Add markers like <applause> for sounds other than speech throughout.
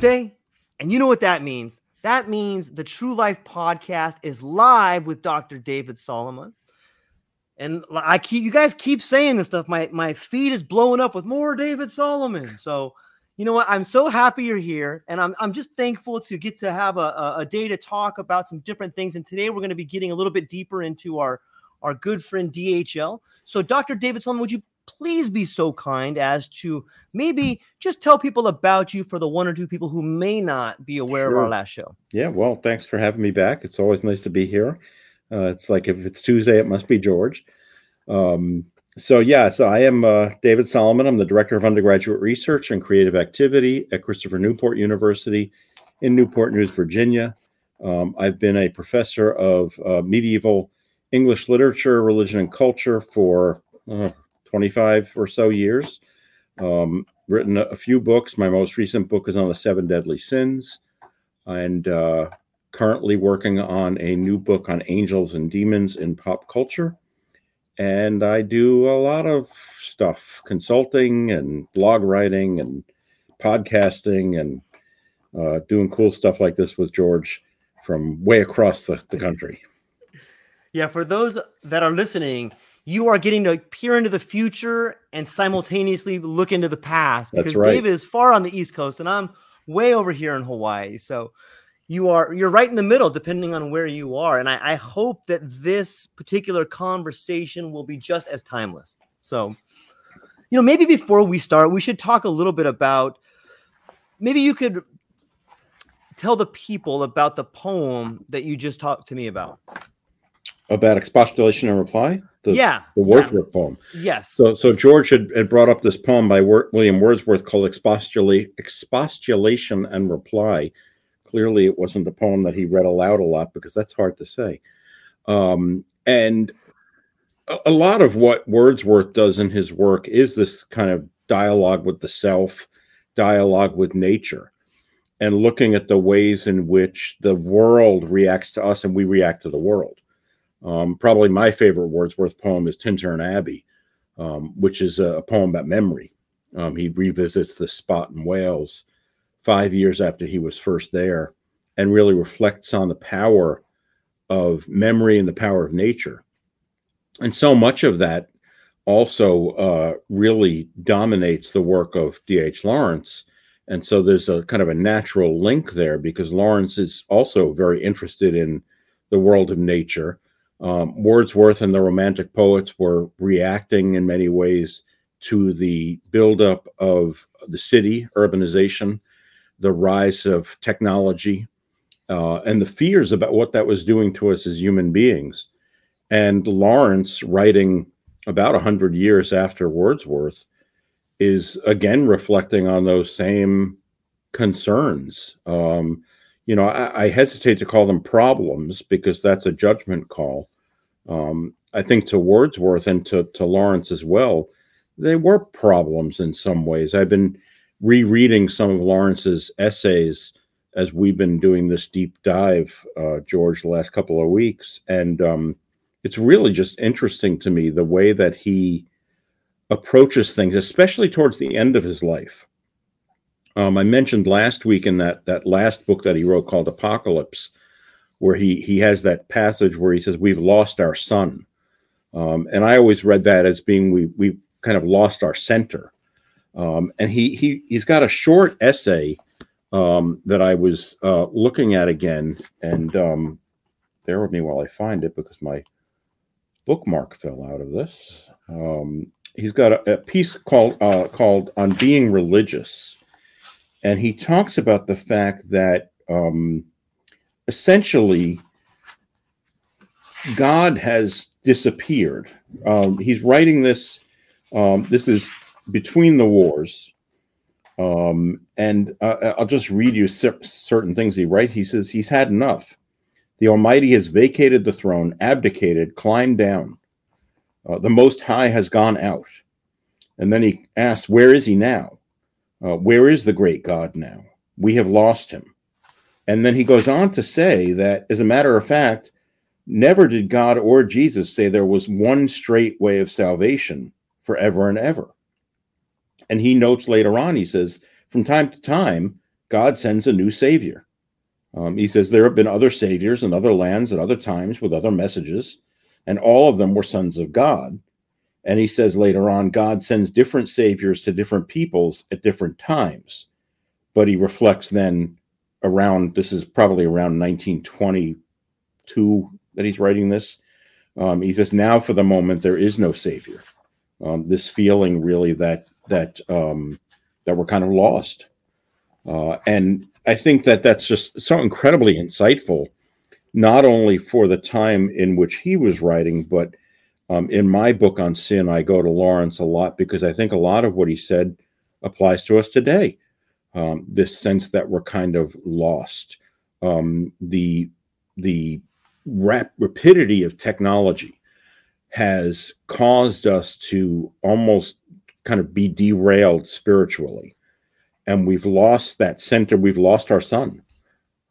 Tuesday, and you know what that means. That means the True Life podcast is live with Dr. David Salomon. And I keep you guys keep saying this stuff. My my feed is blowing up with more David Salomon. So you know what? I'm so happy you're here, and I'm I'm just thankful to get to have a, a, a day to talk about some different things. And today we're going to be getting a little bit deeper into our our good friend DHL. So, Dr. David Solomon, would you please be so kind as to maybe just tell people about you for the one or two people who may not be aware of our last show? Yeah, well, thanks for having me back. It's always nice to be here. Uh, it's like if it's Tuesday, it must be George. Um, so, yeah, so I am uh, David Salomon. I'm the Director of Undergraduate Research and Creative Activity at Christopher Newport University in Newport News, Virginia. Um, I've been a professor of uh, medieval English literature, religion, and culture for uh, 25 or so years. Um, written a, few books. My most recent book is on the seven deadly sins and uh, currently working on a new book on angels and demons in pop culture. And I do a lot of stuff consulting and blog writing and podcasting and uh, doing cool stuff like this with George from way across the, the country. Yeah, for those that are listening, you are getting to peer into the future and simultaneously look into the past because right. David is far on the East Coast and I'm way over here in Hawaii. So you are you're right in the middle depending on where you are. And I, I hope that this particular conversation will be just as timeless. So, you know, maybe before we start, we should talk a little bit about maybe you could tell the people about the poem that you just talked to me about. About expostulation and reply, the, yeah. the yeah, Wordsworth poem. Yes. So, so George had, had brought up this poem by William Wordsworth called Expostula- Expostulation and Reply. Clearly, it wasn't a poem that he read aloud a lot because that's hard to say. Um, and a, a lot of what Wordsworth does in his work is this kind of dialogue with the self, dialogue with nature, and looking at the ways in which the world reacts to us and we react to the world. Um, probably my favorite Wordsworth poem is Tintern Abbey, um, which is a, poem about memory. Um, he revisits the spot in Wales five years after he was first there and really reflects on the power of memory and the power of nature. And so much of that also uh, really dominates the work of D.H. Lawrence. And so there's a kind of a natural link there because Lawrence is also very interested in the world of nature. Um, Wordsworth and the Romantic poets were reacting in many ways to the buildup of the city, urbanization, the rise of technology, uh, and the fears about what that was doing to us as human beings. And Lawrence, writing about 100 years after Wordsworth, is again reflecting on those same concerns. Um, you know, I, I, hesitate to call them problems because that's a judgment call. Um, I think to Wordsworth and to, to Lawrence as well, they were problems in some ways. I've been rereading some of Lawrence's essays as we've been doing this deep dive, uh, George, the last couple of weeks. And um, it's really just interesting to me the way that he approaches things, especially towards the end of his life. Um, I mentioned last week in that that last book that he wrote called Apocalypse, where he he has that passage where he says we've lost our sun, um, and I always read that as being we we kind of lost our center. Um, and he he he's got a short essay um, that I was uh, looking at again, and um, bear with me while I find it because my bookmark fell out of this. Um, he's got a, a piece called uh, called on being religious, and he talks about the fact that um, essentially God has disappeared. Um, he's writing this. Um, this is between the wars, um, and uh, I'll just read you certain things he writes. He says he's had enough. The Almighty has vacated the throne, abdicated, climbed down. Uh, the Most High has gone out. And then he asks, Where is he now? Uh, where is the great God now? We have lost him. And then he goes on to say that, as a matter of fact, never did God or Jesus say there was one straight way of salvation forever and ever. And he notes later on, he says, from time to time, God sends a new savior. Um, he says there have been other saviors in other lands at other times with other messages and all of them were sons of God. And he says later on, God sends different saviors to different peoples at different times. But he reflects then around, this is probably around 1922 that he's writing this. Um, he says, now for the moment, there is no savior. Um, this feeling really that, that, um, that we're kind of lost. Uh, and I think that that's just so incredibly insightful not only for the time in which he was writing, but um, in my book on sin, I go to Lawrence a lot because I think a lot of what he said applies to us today. Um, this sense that we're kind of lost, um, the the rap- rapidity of technology has caused us to almost kind of be derailed spiritually, and we've lost that center. We've lost our sun.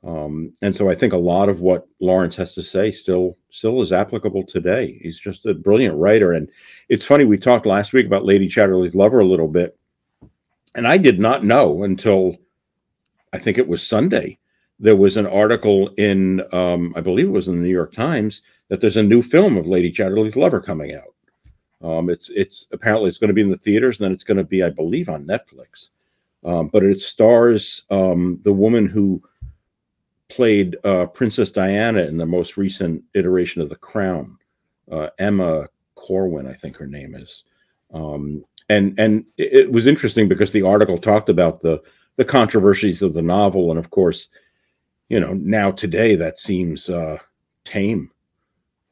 Um, and so I think a lot of what Lawrence has to say still still is applicable today. He's just a brilliant writer. And it's funny, we talked last week about Lady Chatterley's Lover a little bit. And I did not know until I think it was Sunday. There was an article in, um, I believe it was in the New York Times, that there's a new film of Lady Chatterley's Lover coming out. Um, it's it's apparently it's going to be in the theaters, and then it's going to be, I believe, on Netflix. Um, but it stars um, the woman who played uh, Princess Diana in the most recent iteration of The Crown. Uh, Emma Corrin, I think her name is. Um, and and it, was interesting because the article talked about the the controversies of the novel, and of course, you know, now today that seems uh, tame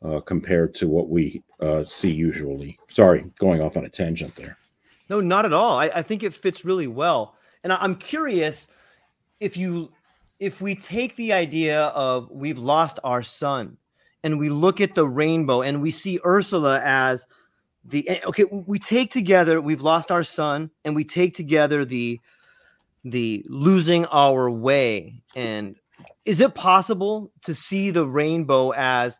uh, compared to what we uh, see usually. Sorry, going off on a tangent there. No, not at all. I, I think it fits really well, and I, I'm curious if you if we take the idea of we've lost our sun and we look at the rainbow and we see Ursula as the eh, okay we take together we've lost our sun and we take together the the losing our way. And is it possible to see the rainbow as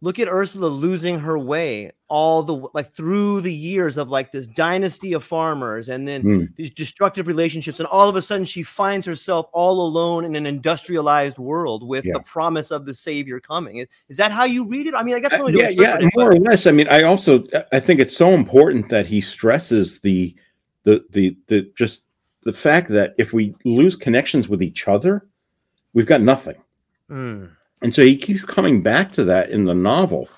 look at Ursula losing her way all the like through the years of like this dynasty of farmers and then mm. these destructive relationships and all of a sudden she finds herself all alone in an industrialized world with yeah. the promise of the savior coming is, that how you read it i mean i guess uh, yeah, yeah more or less i mean i also i think it's so important that he stresses the the the the just the fact that if we lose connections with each other we've got nothing mm. And so he keeps coming back to that in the novel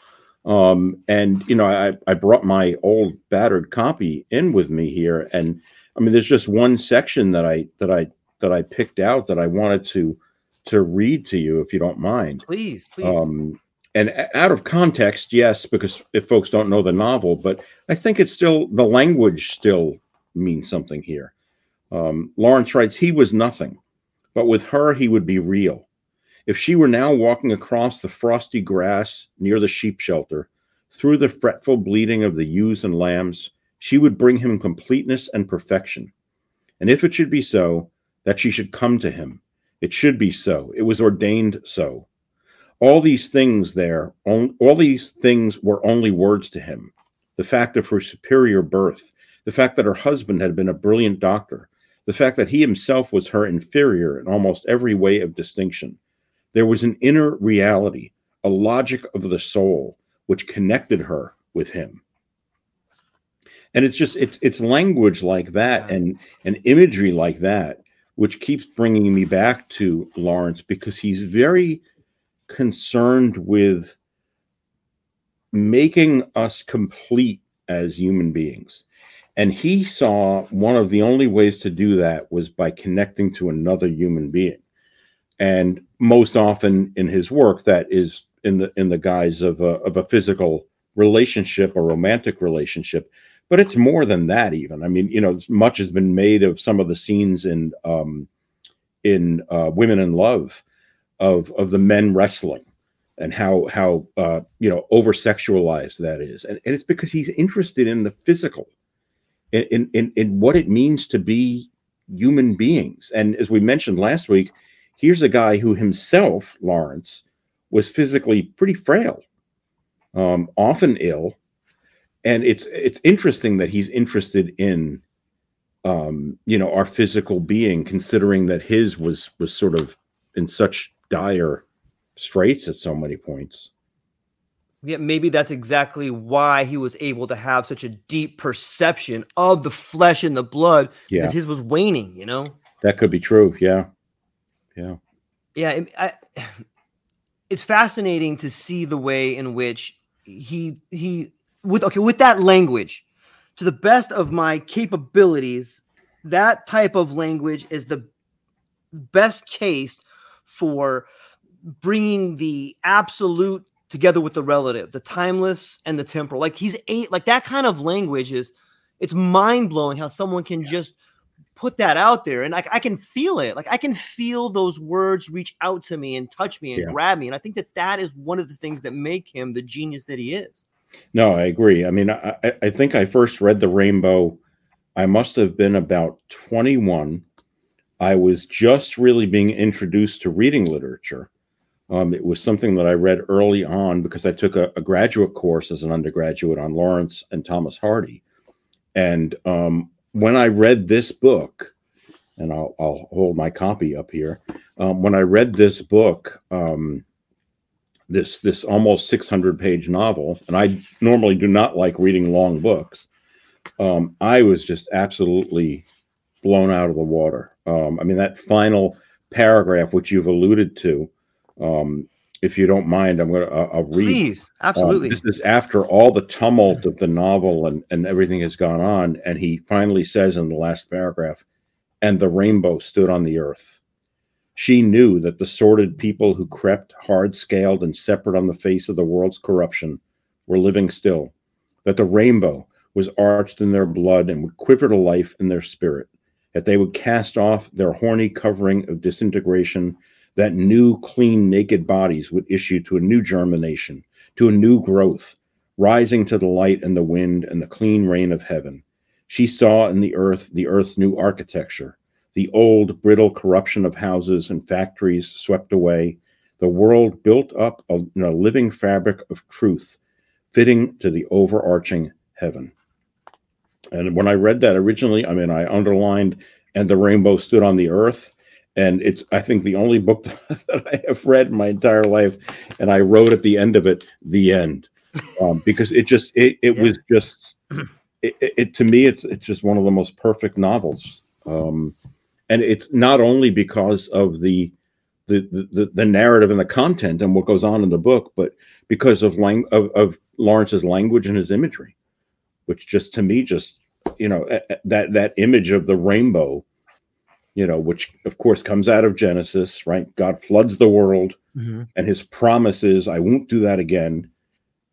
um, and you know, I, I brought my old battered copy in with me here, and I mean, there's just one section that I that I that I picked out that I wanted to to read to you, if you don't mind. Please, please. Um, and out of context, yes, because if folks don't know the novel, but I think it's still the language still means something here. Um, Lawrence writes, He was nothing, but with her, he would be real. If she were now walking across the frosty grass near the sheep shelter, through the fretful bleating of the ewes and lambs, she would bring him completeness and perfection. And if it should be so, that she should come to him, it should be so. It was ordained so. All these things there, all these things were only words to him. The fact of her superior birth, the fact that her husband had been a brilliant doctor, the fact that he himself was her inferior in almost every way of distinction. There was an inner reality, a logic of the soul, which connected her with him. And it's just it's it's language like that and and imagery like that which keeps bringing me back to Lawrence because he's very concerned with making us complete as human beings. And he saw one of the only ways to do that was by connecting to another human being. And most often in his work, that is in the in the guise of a, of a physical relationship, a romantic relationship. But it's more than that, even. I mean, you know, much has been made of some of the scenes in um, in uh, Women in Love of of the men wrestling and how how uh, you know over sexualized that is, and, and it's because he's interested in the physical in, in, in what it means to be human beings. And as we mentioned last week, here's a guy who himself, Lawrence, was physically pretty frail, um, often ill. And it's it's interesting that he's interested in um, you know, our physical being, considering that his was was sort of in such dire straits at so many points yeah, maybe that's exactly why he was able to have such a deep perception of the flesh and the blood yeah. because his was waning, you know? That could be true. Yeah. Yeah. Yeah. I, it's fascinating to see the way in which he, he, with, okay, with that language, to the best of my capabilities, that type of language is the best case for bringing the absolute together with the relative, the timeless and the temporal. Like he's eight, like that kind of language is it's mind blowing how someone can yeah. just put that out there and like I can feel it. Like I can feel those words reach out to me and touch me and yeah. grab me. And I think that that is one of the things that make him the genius that he is. No, I agree. I mean, I, I think I first read The Rainbow. I must have been about 21. I was just really being introduced to reading literature. Um, it was something that I read early on because I took a, a, graduate course as an undergraduate on Lawrence and Thomas Hardy. And um, when I read this book, and I'll, I'll hold my copy up here. Um, when I read this book, um, this this almost 600 page novel, and I normally do not like reading long books, um, I was just absolutely blown out of the water. Um, I mean, that final paragraph, which you've alluded to, um, if you don't mind, I'm going to uh, read. Please, absolutely. Um, this is after all the tumult of the novel and, and everything has gone on. And he finally says in the last paragraph, and the rainbow stood on the earth. She knew that the sordid people who crept hard scaled and separate on the face of the world's corruption were living still, that the rainbow was arched in their blood and would quiver to life in their spirit, that they would cast off their horny covering of disintegration that new, clean, naked bodies would issue to a new germination, to a new growth, rising to the light and the wind and the clean rain of heaven. She saw in the earth the earth's new architecture, the old, brittle corruption of houses and factories swept away, the world built up in a living fabric of truth, fitting to the overarching heaven. And when I read that originally, I mean, I underlined, and the rainbow stood on the earth and it's i think the only book <laughs> that i have read in my entire life and i wrote at the end of it the end um, because it just it, it yeah. was just it, it, to me it's it's just one of the most perfect novels um, and it's not only because of the, the the the narrative and the content and what goes on in the book but because of lang- of, of lawrence's language and his imagery which just to me just you know that that image of the rainbow you know, which of course comes out of Genesis, right? God floods the world, mm-hmm. and his promise is, I won't do that again.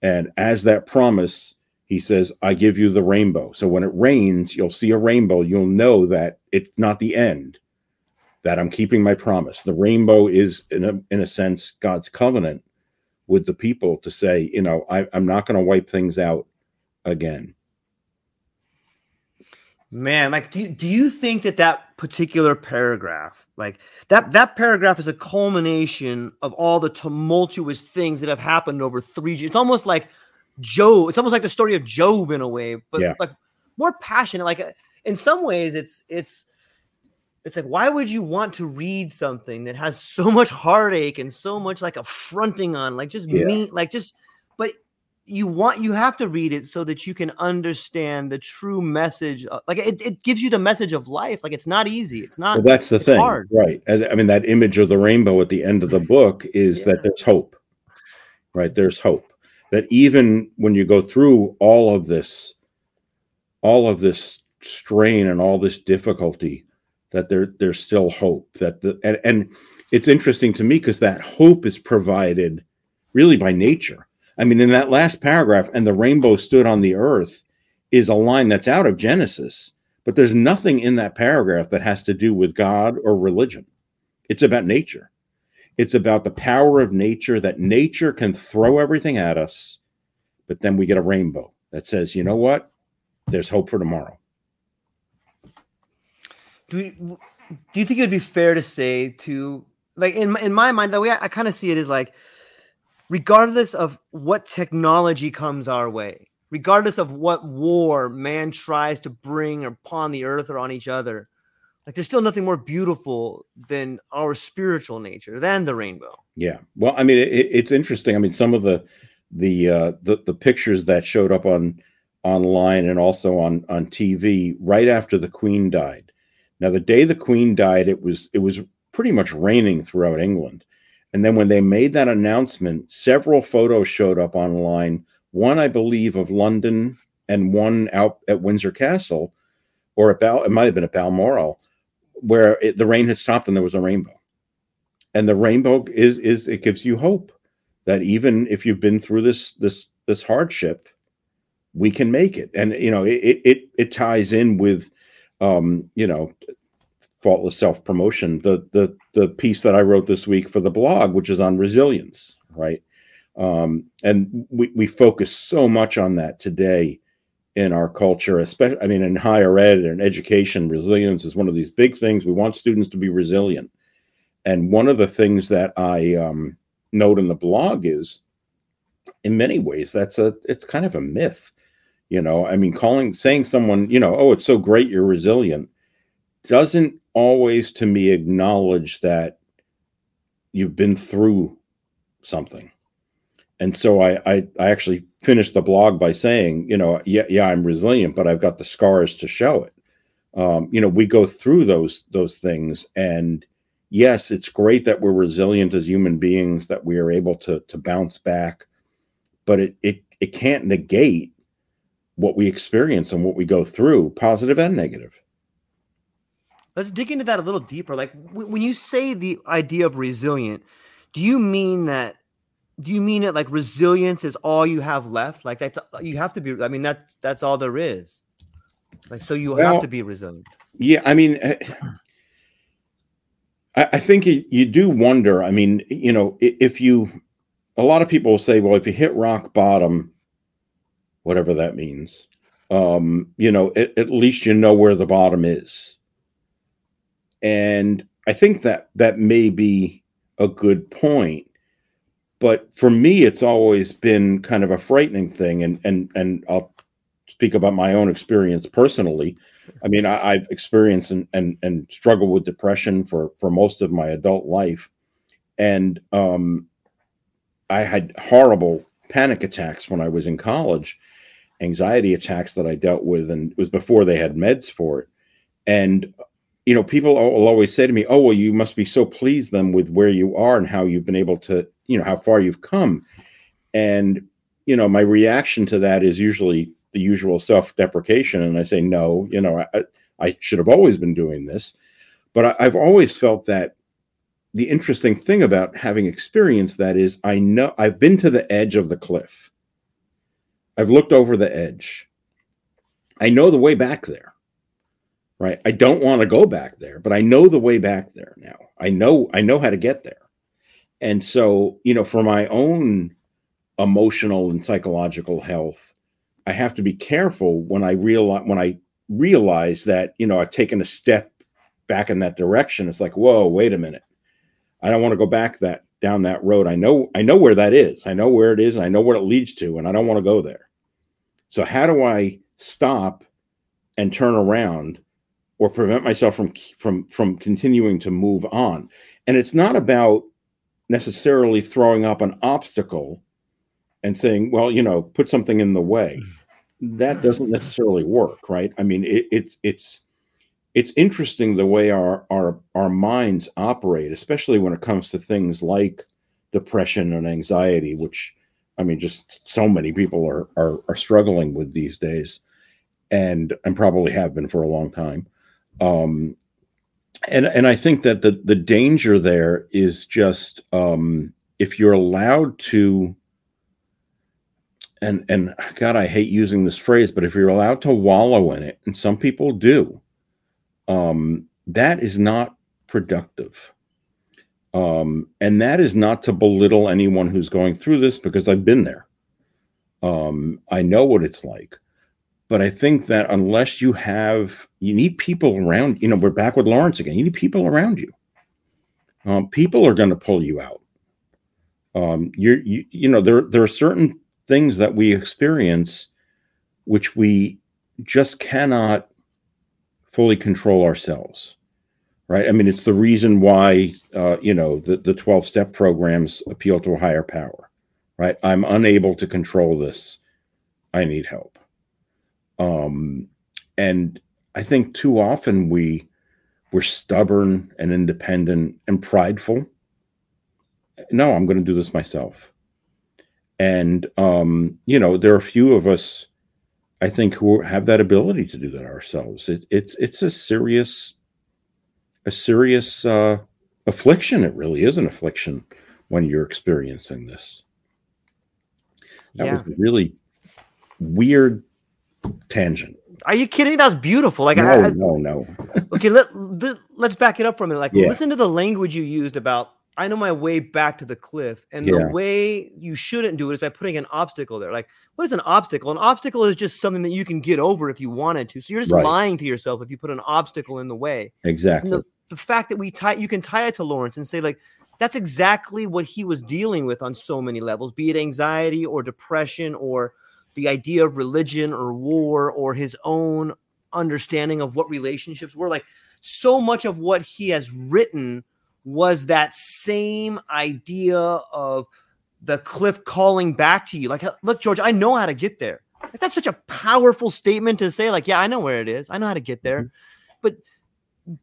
And as that promise, he says, I give you the rainbow. So when it rains, you'll see a rainbow. You'll know that it's not the end, that I'm keeping my promise. The rainbow is, in a, in a sense, God's covenant with the people to say, you know, I, I'm not going to wipe things out again. Man, like, do do you think that that particular paragraph, like that that paragraph, is a culmination of all the tumultuous things that have happened over three? It's almost like Job. It's almost like the story of Job in a way, but Yeah. like more passionate. Like in some ways, it's it's it's like why would you want to read something that has so much heartache and so much like affronting on, like just Yeah. me, like just you want you have to read it so that you can understand the true message. Of, like it, it gives you the message of life. Like it's not easy. It's not. Well, that's the thing, hard. right? I mean, that image of the rainbow at the end of the book is Yeah. that there's hope, right? There's hope that even when you go through all of this, all of this strain and all this difficulty, that there there's still hope. That the and, and it's interesting to me because that hope is provided really by nature. I mean, in that last paragraph, and the rainbow stood on the earth is a line that's out of Genesis but there's nothing in that paragraph that has to do with God or religion. It's about nature. It's about the power of nature that nature can throw everything at us, but then we get a rainbow that says, you know what? There's hope for tomorrow. do you, do you think it would be fair to say to like in my, in my mind the way I, I kind of see it is like regardless of what technology comes our way regardless of what war man tries to bring upon the earth or on each other like there's still nothing more beautiful than our spiritual nature than the rainbow Yeah. Well, I mean, it, it's interesting. I mean, some of the the uh, the the pictures that showed up on online and also on on TV right after the Queen died. Now, the day the Queen died, it was it was pretty much raining throughout England, and then when they made that announcement, several photos showed up online. One, I believe, of London, and one out at Windsor Castle, or at Bal. It might have been at Balmoral, where it, the rain had stopped and there was a rainbow and the rainbow is is it gives you hope that even if you've been through this this this hardship we can make it and you know it it it ties in with um you know faultless self promotion the the the piece that i wrote this week for the blog which is on resilience right? Um and we we focus so much on that today in our culture especially i mean in higher ed and education resilience is one of these big things. We want students to be resilient. And one of the things that I um, note in the blog is, in many ways, that's a it's kind of a myth. You know, I mean, calling saying someone, you know, oh, it's so great you're resilient, doesn't always to me acknowledge that you've been through something. And so I, I I actually finished the blog by saying, you know, yeah, yeah, I'm resilient, but I've got the scars to show it. Um, you know, we go through those those things and yes, it's great that we're resilient as human beings, that we are able to to bounce back, but it it it can't negate what we experience and what we go through, positive and negative. Let's dig into that a little deeper like w- when you say the idea of resilient do you mean that do you mean it like resilience is all you have left like that's you have to be i mean that's that's all there is like so you Well- have to be resilient Yeah, I mean, eh, I, I think you, you do wonder. I mean, you know, if you, a lot of people will say, well, if you hit rock bottom, whatever that means, um, you know, at, at least you know where the bottom is. And I think that that may be a good point. But for me, it's always been kind of a frightening thing. And and and I'll speak about my own experience personally. I mean, I, I've experienced and, and and struggled with depression for for most of my adult life, and um, I had horrible panic attacks when I was in college, anxiety attacks that I dealt with, and it was before they had meds for it. And you know, people will always say to me, "Oh, well, you must be so pleased then with where you are and how you've been able to, you know, how far you've come." And you know, my reaction to that is usually the usual self-deprecation, and I say, "No, you know, I, I should have always been doing this." But I, I've always felt that the interesting thing about having experienced that is I know I've been to the edge of the cliff. I've looked over the edge. I know the way back there. Right? I don't want to go back there, but I know the way back there now. I know I know how to get there. And so, you know, for my own emotional and psychological health, I have to be careful when I realize when I realize that, you know, I've taken a step back in that direction. It's like, whoa, wait a minute. I don't want to go back that down that road. I know I know where that is. I know where it is and I know what it leads to and I don't want to go there. So how do I stop and turn around or prevent myself from from from continuing to move on? And it's not about necessarily throwing up an obstacle and saying, well, you know, put something in the way. That doesn't necessarily work, right? I mean, it, it's it's it's interesting the way our our our minds operate, especially when it comes to things like depression and anxiety, which I mean, just so many people are are, are struggling with these days, and and probably have been for a long time. Um, and and I think that the the danger there is just um, if you're allowed to. And and God, I hate using this phrase, but if you're allowed to wallow in it, and some people do, um, that is not productive. Um, and that is not to belittle anyone who's going through this because I've been there. Um, I know what it's like. But I think that unless you have, you need people around, you know, we're back with Lawrence again. You need people around you. Um, people are going to pull you out. Um, you're, you, you know, there, there are certain things that we experience which we just cannot fully control ourselves right i mean it's the reason why uh, you know the, the 12 step programs appeal to a higher power right i'm unable to control this i need help um and i think too often we we're stubborn and independent and prideful no i'm going to do this myself and um you know there are a few of us I think who have that ability to do that ourselves. It, it's it's a serious a serious uh, affliction. It really is an affliction when you're experiencing this. That yeah. was a really weird tangent. Are you kidding? That was beautiful. Like, no, I, no, no. <laughs> okay, let, let us back it up for a minute. Like, yeah. listen to the language you used about I know my way back to the cliff, and yeah. the way you shouldn't do it is by putting an obstacle there. Like, what is an obstacle? An obstacle is just something that you can get over if you wanted to. So you're just right. lying to yourself if you put an obstacle in the way. Exactly. The, the, fact that we tie, you can tie it to Lawrence and say like, that's exactly what he was dealing with on so many levels, be it anxiety or depression or the idea of religion or war or his own understanding of what relationships were. Like, so much of what he has written was that same idea of the cliff calling back to you. Like, look, George, I know how to get there. Like, that's such a powerful statement to say. Like, yeah, I know where it is. I know how to get there. Mm-hmm. But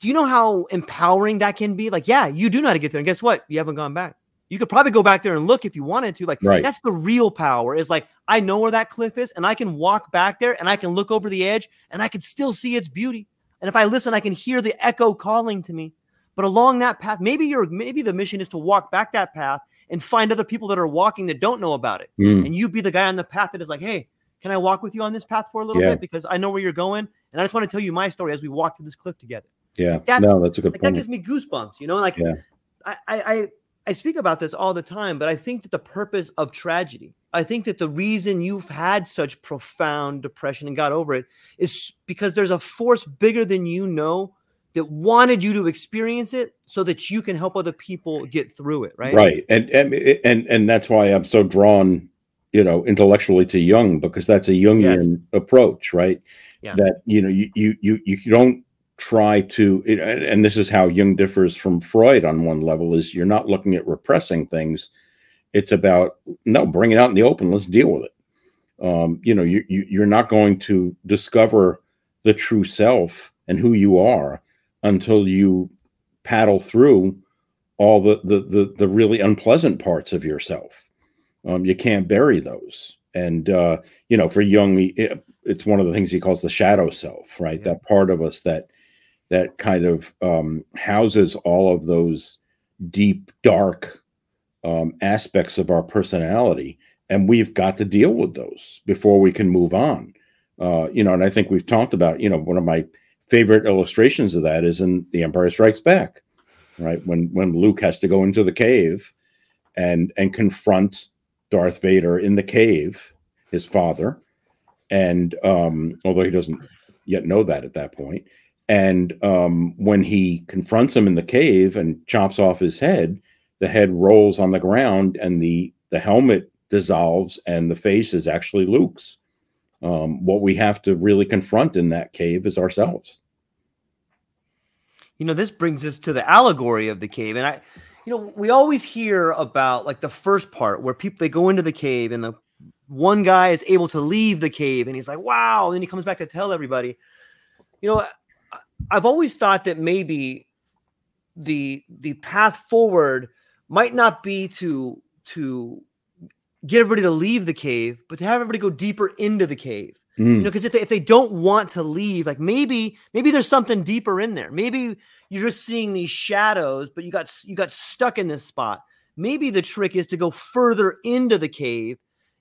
do you know how empowering that can be? Like, yeah, you do know how to get there. And guess what? You haven't gone back. You could probably go back there and look if you wanted to. Like, right. that's the real power is like, I know where that cliff is and I can walk back there and I can look over the edge and I can still see its beauty. And if I listen, I can hear the echo calling to me. But along that path, maybe you're maybe the mission is to walk back that path and find other people that are walking that don't know about it. Mm. And you be the guy on the path that is like, hey, can I walk with you on this path for a little yeah. bit? Because I know where you're going. And I just want to tell you my story as we walk to this cliff together. Yeah. That's, no, that's a good like, point. That gives me goosebumps, you know, like yeah. I, I, I speak about this all the time, but I think that the purpose of tragedy, I think that the reason you've had such profound depression and got over it is because there's a force bigger than you know that wanted you to experience it so that you can help other people get through it right right and and and, and that's why i'm so drawn you know intellectually to Jung because that's a jungian yes. approach right yeah. that you know you you you, you don't try to and this is how Jung differs from freud on one level is you're not looking at repressing things it's about no bring it out in the open let's deal with it um, you know you, you you're not going to discover the true self and who you are until you paddle through all the the the, the really unpleasant parts of yourself. Um, you can't bury those, and uh, you know, for Jung, it, it's one of the things he calls the shadow self, right? Yeah. That part of us that that kind of um, houses all of those deep, dark um, aspects of our personality, and we've got to deal with those before we can move on. Uh, you know, and I think we've talked about, you know, one of my favorite illustrations of that is in The Empire Strikes Back, right? When when Luke has to go into the cave and and confront Darth Vader in the cave, his father, and um, although he doesn't yet know that at that point, and um, when he confronts him in the cave and chops off his head, the head rolls on the ground and the the helmet dissolves and the face is actually Luke's. Um, what we have to really confront in that cave is ourselves. You know, this brings us to the allegory of the cave, and I, you know, we always hear about like the first part where people they go into the cave and the one guy is able to leave the cave and he's like, wow, and then he comes back to tell everybody. You know, I've always thought that maybe the the path forward might not be to to get everybody to leave the cave, but to have everybody go deeper into the cave. Mm. You know, because if they, if they don't want to leave, like maybe maybe there's something deeper in there. Maybe you're just seeing these shadows, but you got you got stuck in this spot. Maybe the trick is to go further into the cave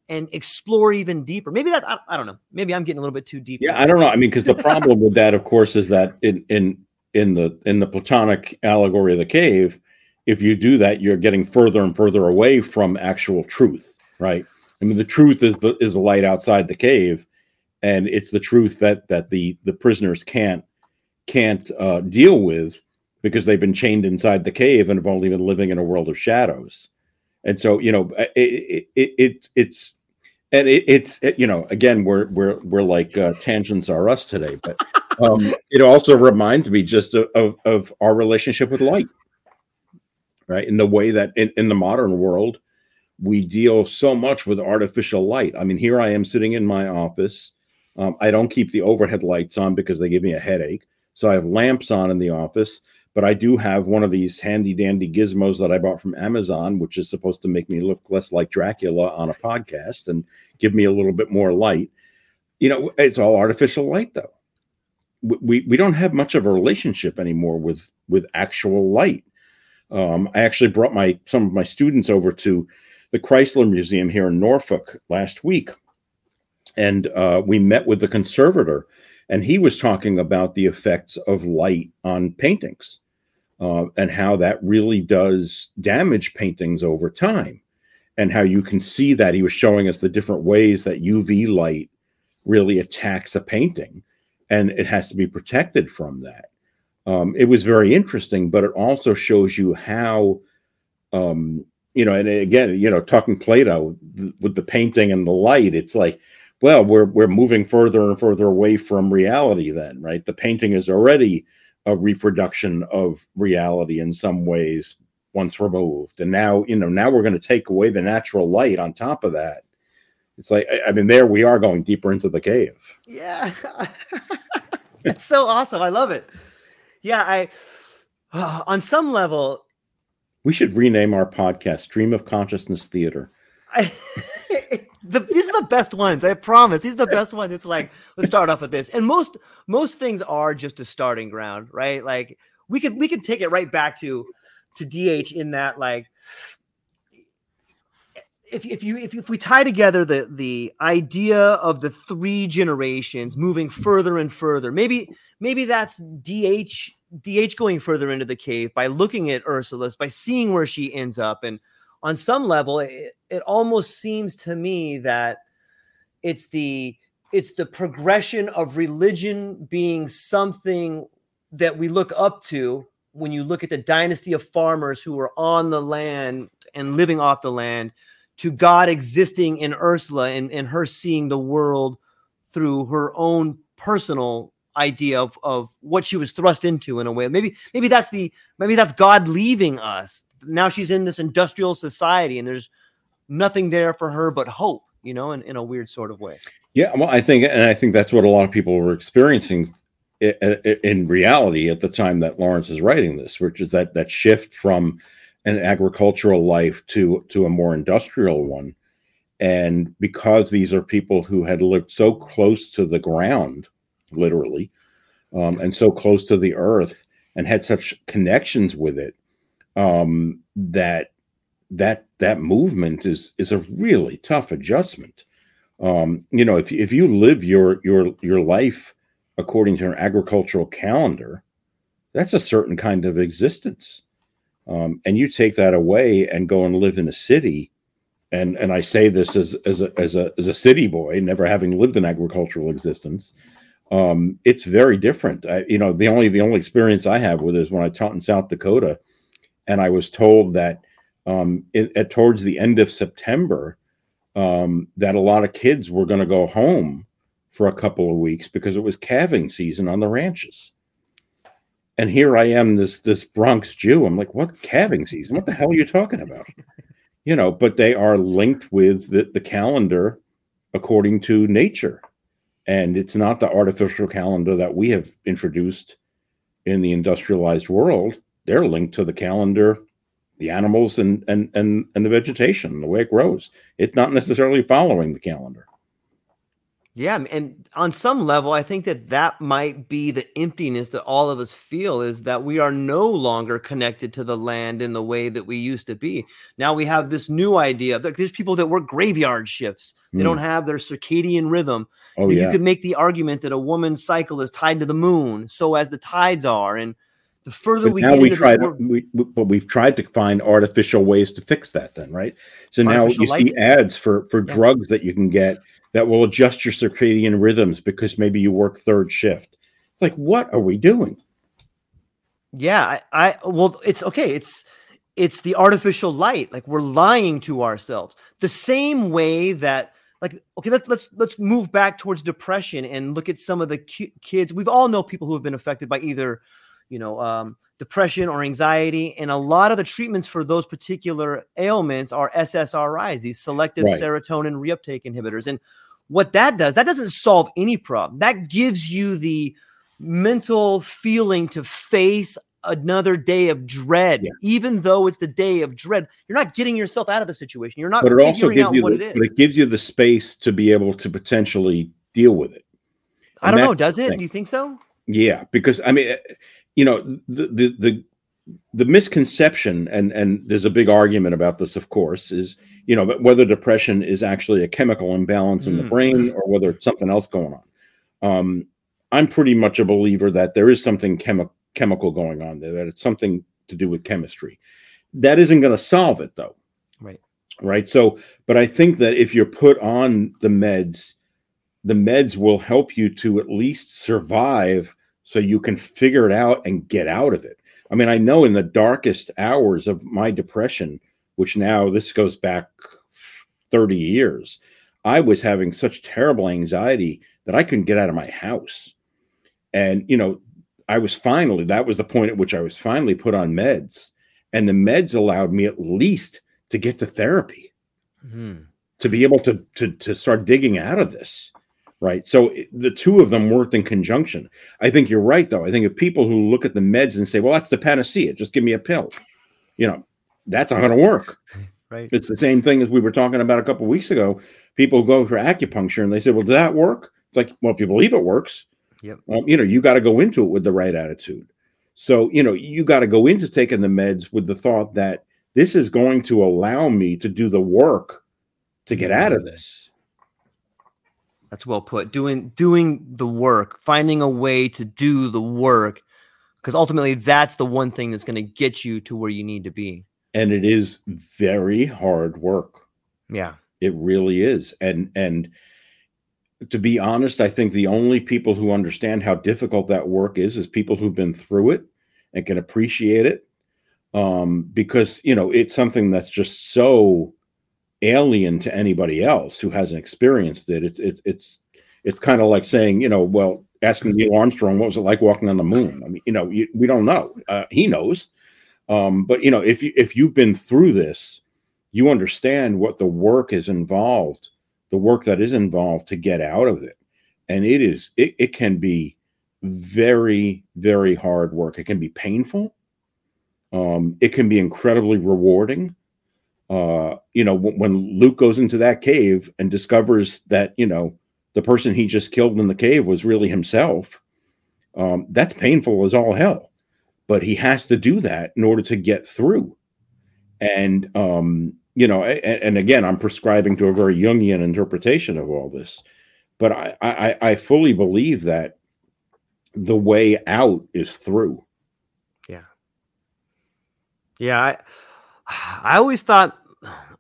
and explore even deeper. Maybe that I, I, don't know. Maybe I'm getting a little bit too deep. Yeah, I don't know. I mean, because the problem with that, of course, is that in in in the in the Platonic allegory of the cave, if you do that, you're getting further and further away from actual truth, right? I mean, the truth is the is the light outside the cave, and it's the truth that that the the prisoners can't can't uh, deal with because they've been chained inside the cave and have only been living in a world of shadows. And so, you know, it, it, it, it it's and it, it's it, you know again we're we're we're like uh, tangents are us today but um, it also reminds me just of, of, of our relationship with light right? In the way that in, in the modern world we deal so much with artificial light. I mean here i am sitting in my office. Um, i don't keep the overhead lights on because they give me a headache. So i have lamps on in the office but I do have one of these handy dandy gizmos that I bought from Amazon, which is supposed to make me look less like Dracula on a podcast and give me a little bit more light. You know, it's all artificial light though. We we don't have much of a relationship anymore with with actual light. Um, I actually brought my some of my students over to the Chrysler Museum here in Norfolk last week, and uh, we met with the conservator, and he was talking about the effects of light on paintings uh, and how that really does damage paintings over time. And how you can see that he was showing us the different ways that uv light really attacks a painting and it has to be protected from that. Um, it was very interesting but it also shows you how um, you know and again you know talking plato th- with the painting and the light it's like well we're we're moving further and further away from reality then right? The painting is already a reproduction of reality in some ways once removed. And now you know now we're going to take away the natural light on top of that. It's like i mean there we are going deeper into the cave. Yeah. <laughs> It's so awesome. I love it. Yeah i uh, <sighs> on some level we should rename our podcast stream of consciousness theater. I, <laughs> the, these are the best ones. I promise. These are the best ones. It's like <laughs> let's start off with this, and most most things are just a starting ground, right? Like we could we could take it right back to to DH in that like if, if you if, if we tie together the the idea of the three generations moving further and further, maybe maybe that's DH DH going further into the cave by looking at Ursula's, by seeing where she ends up and on some level, it, it almost seems to me that it's the it's the progression of religion being something that we look up to when you look at the dynasty of farmers who were on the land and living off the land to God existing in Ursula and, and her seeing the world through her own personal idea of, of what she was thrust into in a way. Maybe maybe that's the maybe that's God leaving us now she's in this industrial society and there's nothing there for her but hope, you know, in, in a weird sort of way. Yeah, well, I think, and I think that's what a lot of people were experiencing in reality at the time that Lawrence is writing this, which is that that shift from an agricultural life to to a more industrial one. And because these are people who had lived so close to the ground, literally, um, and so close to the earth, and had such connections with it, um, that that that movement is is a really tough adjustment. Um, you know, if if you live your your your life according to an agricultural calendar, that's a certain kind of existence. Um, and you take that away and go and live in a city, and and I say this as as a as a as a city boy, never having lived an agricultural existence. Um, it's very different. I, you know, the only the only experience I have with it is when I taught in South Dakota, and I was told that um, it, at towards the end of September, um, that a lot of kids were going to go home for a couple of weeks because it was calving season on the ranches. And here I am, this this Bronx Jew. I'm like, what calving season? What the hell are you talking about? <laughs> You know, but they are linked with the, the calendar according to nature. And it's not the artificial calendar that we have introduced in the industrialized world. They're linked to the calendar the animals and and and and the vegetation, the way it grows. It's not necessarily following the calendar. Yeah, and on some level, I think that that might be the emptiness that all of us feel is that we are no longer connected to the land in the way that we used to be. Now we have this new idea. That there's people that work graveyard shifts. They mm. don't have their circadian rhythm. Oh, you yeah. could make the argument that a woman's cycle is tied to the moon, so as the tides are, and the further but we now we try to, we, but we've tried to find artificial ways to fix that then right? So now you light. see ads for for yeah. drugs that you can get that will adjust your circadian rhythms because maybe you work third shift. It's like what are we doing? Yeah i, I well it's okay it's it's the artificial light like we're lying to ourselves. The same way that like okay let's let's let's move back towards depression and look at some of the ki- kids. We've all know people who have been affected by either you know, um, depression or anxiety. And a lot of the treatments for those particular ailments are SSRIs, these selective right. serotonin reuptake inhibitors. And what that does, that doesn't solve any problem. That gives you the mental feeling to face another day of dread, yeah. even though it's the day of dread. You're not getting yourself out of the situation. You're not but it also gives you the, it But it gives you the space to be able to potentially deal with it. And I don't know. Does it? Do you think so? Yeah, because I mean, you know the the the, the misconception and and there's a big argument about this of course is you know whether depression is actually a chemical imbalance in mm. the brain or whether it's something else going on. Um, i'm pretty much a believer that there is something chemi- chemical going on there that it's something to do with chemistry. That isn't going to solve it though. Right. Right? So but i think that if you're put on the meds the meds will help you to at least survive so you can figure it out and get out of it. I mean, I know in the darkest hours of my depression, which now this goes back 30 years, I was having such terrible anxiety that I couldn't get out of my house. And, you know, I was finally, that was the point at which I was finally put on meds. And the meds allowed me at least to get to therapy, mm-hmm. to be able to, to, to start digging out of this right? So the two of them worked in conjunction. I think you're right, though. I think if people who look at the meds and say, "Well, that's the panacea, just give me a pill," you know, that's not going to work. <laughs> Right. It's the same thing as we were talking about a couple weeks ago. People go for acupuncture and they say, "Well, does that work?" It's like, well, if you believe it works, yep. Um, you know, you got to go into it with the right attitude. So, you know, you got to go into taking the meds with the thought that this is going to allow me to do the work to get out of mm-hmm. this that's well put. Doing doing the work, finding a way to do the work, because ultimately that's the one thing that's going to get you to where you need to be. And it is very hard work. Yeah, it really is. And and to be honest, I think the only people who understand how difficult that work is is people who've been through it and can appreciate it. Um, because you know it's something that's just so alien to anybody else who hasn't experienced it. It's it's it's it's kind of like saying, you know, well, asking Neil Armstrong what was it like walking on the moon. I mean, you know, you, we don't know. Uh, he knows, um, but you know, if you if you've been through this, you understand what the work is involved, the work that is involved to get out of it, and it is it, it can be very very hard work. It can be painful. Um, it can be incredibly rewarding uh, you know, when Luke goes into that cave and discovers that, you know, the person he just killed in the cave was really himself, um, that's painful as all hell. But he has to do that in order to get through. And um, you know, and, and, again, I'm prescribing to a very Jungian interpretation of all this, but I, I, I fully believe that the way out is through. Yeah. Yeah. I, I always thought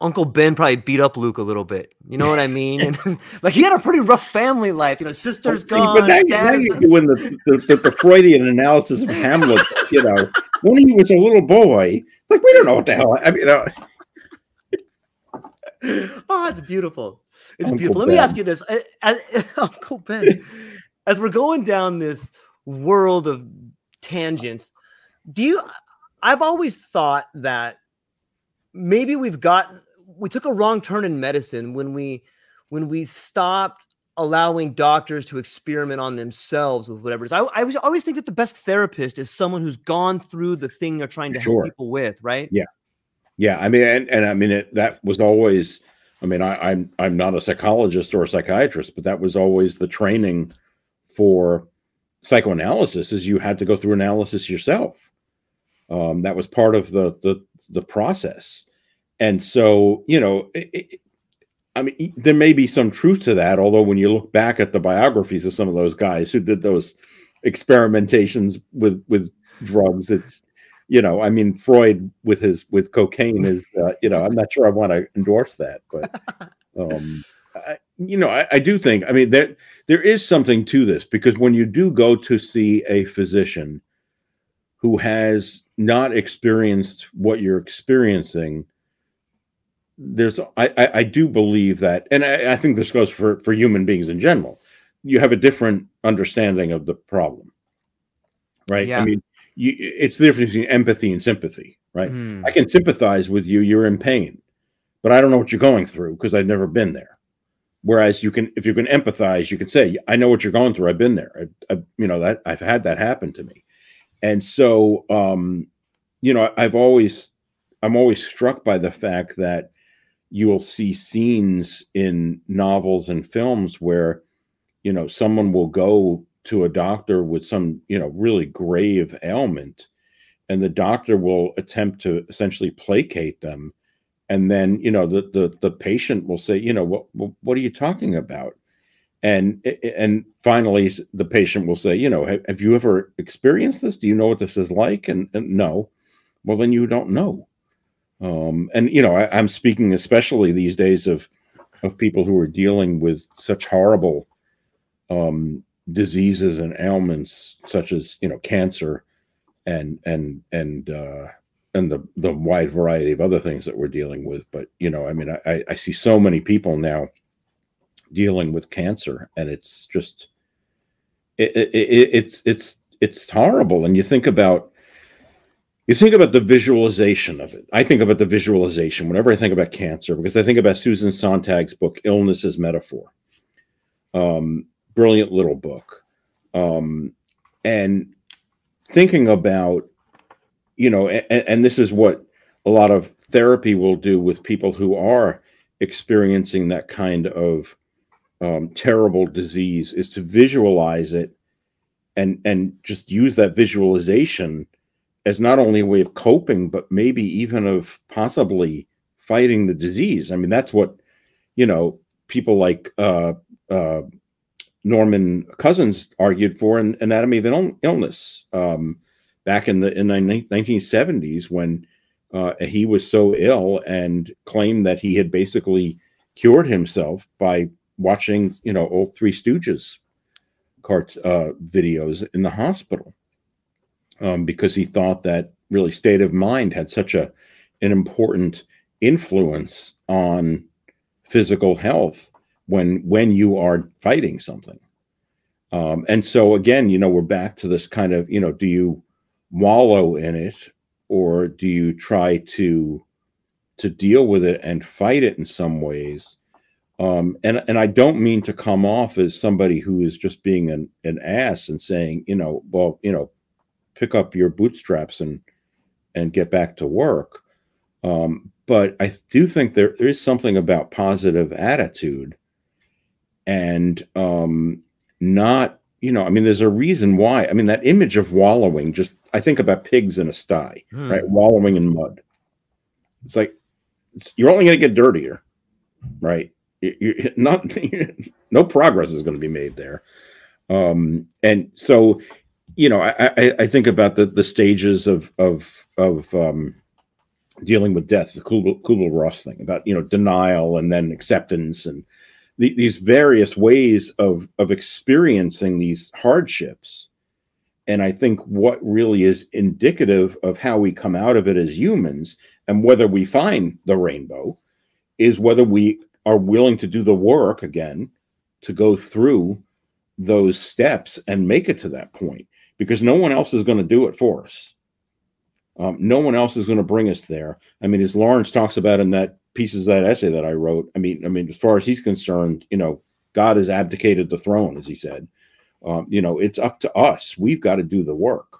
Uncle Ben probably beat up Luke a little bit. You know what I mean? And, <laughs> <laughs> like he had a pretty rough family life. You know, sister's gone. But now, now you're doing the, the, the, the, Freudian analysis of Hamlet. <laughs> You know, when he was a little boy, it's like we don't know what the hell. I mean, you know oh, it's beautiful. It's Uncle beautiful. Let me ask you this, as, as, Uncle Ben. as we're going down this world of tangents, do you? I've always thought that maybe we've got we took a wrong turn in medicine when we when we stopped allowing doctors to experiment on themselves with whatever it is. I, I always think that the best therapist is someone who's gone through the thing they're trying to sure. help people with, right? Yeah. Yeah, I mean, and, and I mean, it, that was always. I mean, I, I'm I'm not a psychologist or a psychiatrist, but that was always the training for psychoanalysis. Is you had to go through analysis yourself. Um, that was part of the the the process, and so you know, it, it, I mean, there may be some truth to that. Although when you look back at the biographies of some of those guys who did those experimentations with with drugs, it's you know, I mean, Freud with his with cocaine is, uh, you know, I'm not sure I want to endorse that, but, <laughs> um, I, you know, I, I do think, I mean, there there is something to this because when you do go to see a physician who has not experienced what you're experiencing, there's, I, I, I do believe that, and I, I think this goes for for human beings in general. You have a different understanding of the problem, right? Yeah. I mean you, it's the difference between empathy and sympathy, right? Mm. I can sympathize with you. You're in pain, but I don't know what you're going through because I've never been there. Whereas you can, if you can empathize, you can say, "I know what you're going through. I've been there. I, I, you know that I've had that happen to me." And so, um, you know, I've always, I'm always struck by the fact that you will see scenes in novels and films where, you know, someone will go to a doctor with some you know really grave ailment and the doctor will attempt to essentially placate them. And then you know the the, the patient will say you know what what are you talking about and and finally the patient will say you know have, have you ever experienced this? Do you know what this is like? And, and no. Well then you don't know. Um, and you know I, i'm speaking especially these days of of people who are dealing with such horrible um, diseases and ailments such as you know cancer and and and uh and the the wide variety of other things that we're dealing with. But you know i mean i i see so many people now dealing with cancer and it's just it, it, it, it's it's it's horrible. And you think about you think about the visualization of it. I think about the visualization whenever i think about cancer because i think about susan sontag's book illness as metaphor. Um brilliant little book. Um, and thinking about, you know, and, and this is what a lot of therapy will do with people who are experiencing that kind of um, terrible disease is to visualize it and and just use that visualization as not only a way of coping but maybe even of possibly fighting the disease. I mean that's what you know people like uh, uh, Norman Cousins argued for in Anatomy of Illness um, back in the in the 1970s when uh, he was so ill and claimed that he had basically cured himself by watching, you know, old Three Stooges cart uh, videos in the hospital um, because he thought that really state of mind had such a an important influence on physical health when when you are fighting something. Um, and so again, you know, we're back to this kind of, you know, do you wallow in it or do you try to to deal with it and fight it in some ways? Um, and and I don't mean to come off as somebody who is just being an, an ass and saying, you know, well, you know, pick up your bootstraps and and get back to work. Um, but I do think there, there is something about positive attitude and um, not, you know, I mean, there's a reason why. I mean, that image of wallowing, just I think about pigs in a sty, hmm. right? Wallowing in mud. it's like you're only going to get dirtier, right? You, not <laughs> no progress is going to be made there. Um, and so, you know, I, I, I think about the the stages of of of um, dealing with death, the Kubler Ross thing about you know denial and then acceptance and the, these various ways of of experiencing these hardships. And I think what really is indicative of how we come out of it as humans and whether we find the rainbow is whether we are willing to do the work again to go through those steps and make it to that point because no one else is going to do it for us. Um, no one else is going to bring us there. I mean, as Lawrence talks about in that pieces of that essay that I wrote, I mean, I mean, as far as he's concerned, you know, God has abdicated the throne, as he said. Um, you know, it's up to us. We've got to do the work.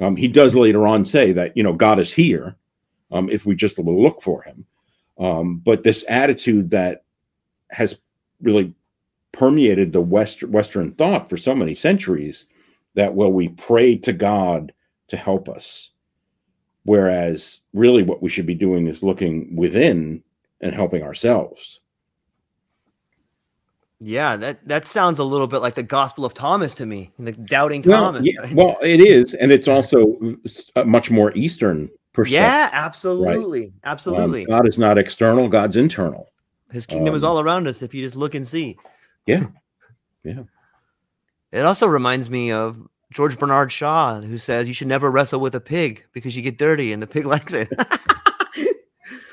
Um, he does later on say that you know God is here um, if we just look for Him. Um, but this attitude that has really permeated the West, Western thought for so many centuries that well, we pray to God to help us, whereas really what we should be doing is looking within and helping ourselves. Yeah, that that sounds a little bit like the Gospel of Thomas to me, the doubting well, Thomas. Yeah, well, it is, and it's also a much more Eastern perspective. Yeah, absolutely, right? absolutely. Um, God is not external; God's internal. His kingdom um, is all around us if you just look and see. Yeah, yeah. It also reminds me of George Bernard Shaw, who says you should never wrestle with a pig because you get dirty and the pig <laughs> likes it. <laughs>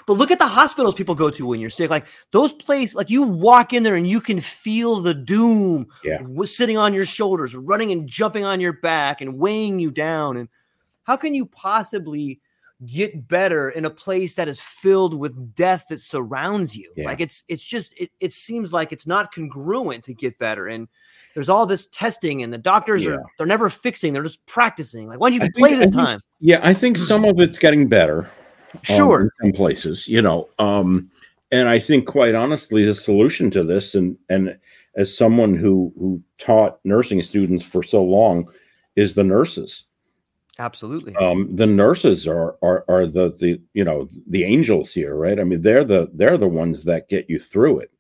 But look at the hospitals people go to when you're sick. Like those places, like you walk in there and you can feel the doom yeah. sitting on your shoulders, running and jumping on your back and weighing you down. And how can you possibly get better in a place that is filled with death that surrounds you? Yeah. Like it's it's just it, it seems like it's not congruent to get better. And there's all this testing and the doctors yeah. are they're never fixing, they're just practicing. Like why don't you I play think, this think, time? Yeah, I think some of it's getting better. Sure. Um, in some places, you know. Um, and I think quite honestly, the solution to this, and and as someone who who taught nursing students for so long, is the nurses. Absolutely. Um, the nurses are are are the the you know the angels here, right? I mean, they're the they're the ones that get you through it.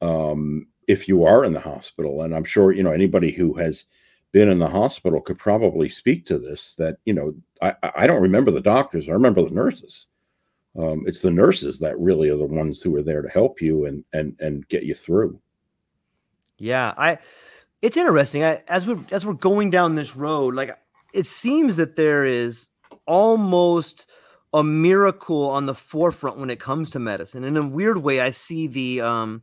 Um, if you are in the hospital, and I'm sure you know anybody who has been in the hospital could probably speak to this that you know i i don't remember the doctors i remember the nurses um, it's the nurses that really are the ones who are there to help you and and and get you through yeah i it's interesting I, as we're as we're going down this road like it seems that there is almost a miracle on the forefront when it comes to medicine in a weird way i see the um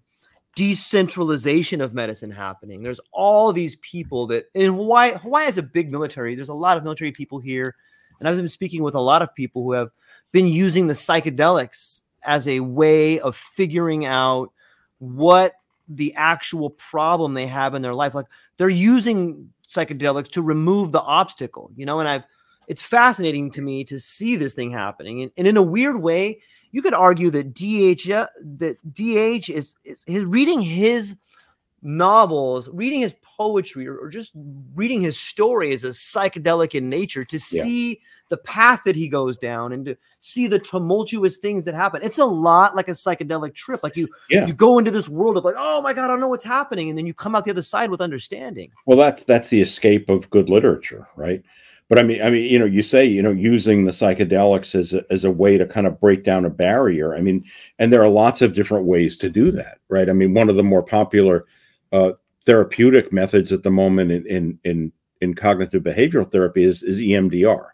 decentralization of medicine happening. There's all these people that in Hawaii, Hawaii has a big military. There's a lot of military people here. And I've been speaking with a lot of people who have been using the psychedelics as a way of figuring out what the actual problem they have in their life. Like they're using psychedelics to remove the obstacle, you know, and I've it's fascinating to me to see this thing happening. And, and in a weird way, you could argue that DH uh, that DH is, is his reading his novels, reading his poetry, or, or, just reading his story is a psychedelic in nature to see yeah. the path that he goes down and to see the tumultuous things that happen. It's a lot like a psychedelic trip. Like you, yeah. you go into this world of like, oh my god, I don't know what's happening, and then you come out the other side with understanding. Well, that's that's the escape of good literature, right? but I mean, I mean, you know, you say, you know, using the psychedelics as a, as a way to kind of break down a barrier. I mean, and there are lots of different ways to do that, right? I mean, one of the more popular uh, therapeutic methods at the moment in in in, in cognitive behavioral therapy is is EMDR,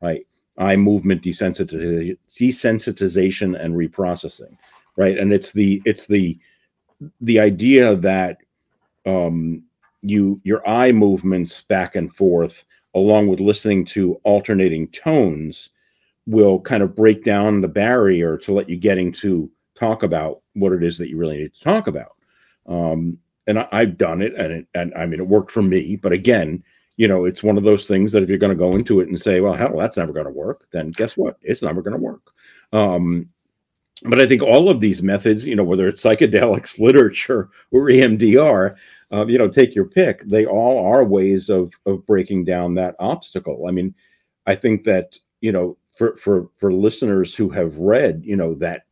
right? Eye movement desensitization, desensitization and reprocessing, right? And it's the it's the the idea that um, you your eye movements back and forth along with listening to alternating tones, will kind of break down the barrier to let you getting to talk about what it is that you really need to talk about. Um, and I, have done it, and it, and I mean it worked for me. But again, you know, it's one of those things that if you're going to go into it and say, "Well, hell, that's never going to work," then guess what? It's never going to work. Um, but I think all of these methods, you know, whether it's psychedelics, <laughs> literature, or EMDR, uh, you know, take your pick. They all are ways of of breaking down that obstacle. I mean, I think that you know for for for listeners who have read, you know, that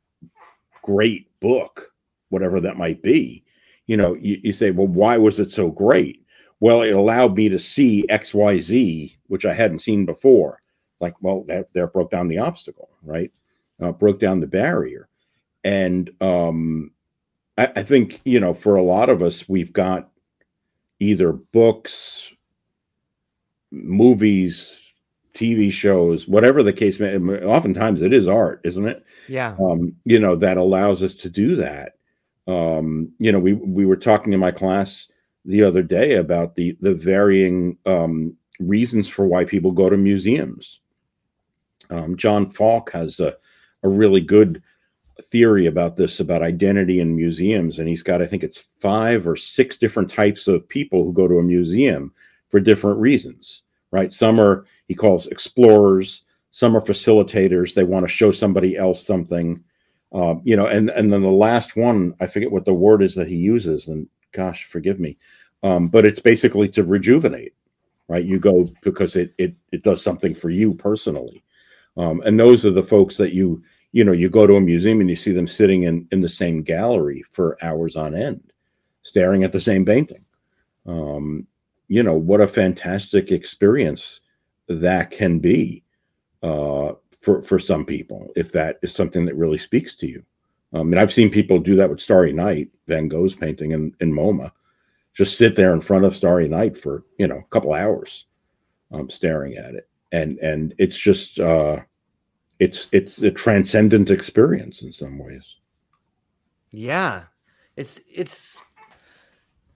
great book, whatever that might be, you know, you, you say, well, why was it so great? Well, it allowed me to see X, Y, Z, which I hadn't seen before. Like, well, that, that broke down the obstacle, right? Uh, broke down the barrier, and um, I, I think you know, for a lot of us, we've got either books, movies, TV shows, whatever the case may. Oftentimes, it is art, isn't it? Yeah. Um, you know that allows us to do that. Um, you know, we we were talking in my class the other day about the the varying um, reasons for why people go to museums. Um, John Falk has a a really good theory about this about identity in museums, and he's got I think it's five or six different types of people who go to a museum for different reasons. Right? Some are he calls explorers. Some are facilitators. They want to show somebody else something. Um, you know, and and then the last one, I forget what the word is that he uses, and gosh, forgive me, um, but it's basically to rejuvenate, right? You go because it it it does something for you personally, um, and those are the folks that you you know you go to a museum and you see them sitting in in the same gallery for hours on end, staring at the same painting. Um, you know what a fantastic experience that can be uh, for for some people if that is something that really speaks to you. I mean, I've seen people do that with Starry Night, Van Gogh's painting in, in MoMA. Just sit there in front of Starry Night for you know a couple hours, um, staring at it, and and it's just uh, it's it's a transcendent experience in some ways. Yeah, it's it's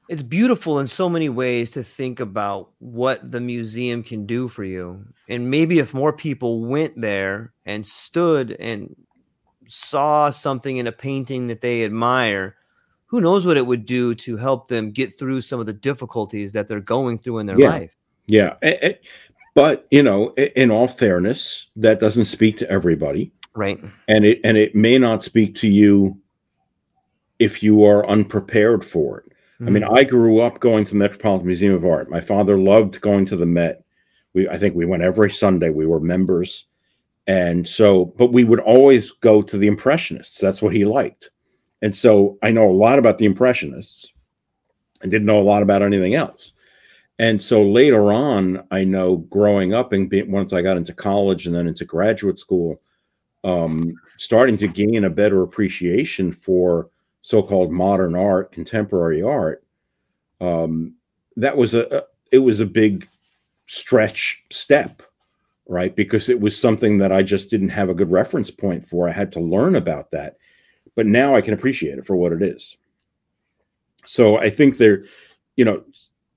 it's beautiful in so many ways to think about what the museum can do for you. And maybe if more people went there and stood and saw something in a painting that they admire, who knows what it would do to help them get through some of the difficulties that they're going through in their yeah. life. Yeah. But, you know, in all fairness, that doesn't speak to everybody. Right. And it and it may not speak to you if you are unprepared for it I mean. I grew up going to the Metropolitan Museum of Art. My father loved going to the Met. We, I think we went every Sunday. We were members. And so, but we would always go to the Impressionists. That's what he liked. And so I know a lot about the Impressionists and didn't know a lot about anything else. And so later on, I know growing up and being, once I got into college and then into graduate school, um, starting to gain a better appreciation for so-called modern art, contemporary art, um, that was a, a it was a big stretch step, right? Because it was something that I just didn't have a good reference point for. I had to learn about that, but now I can appreciate it for what it is. So I think there, you know,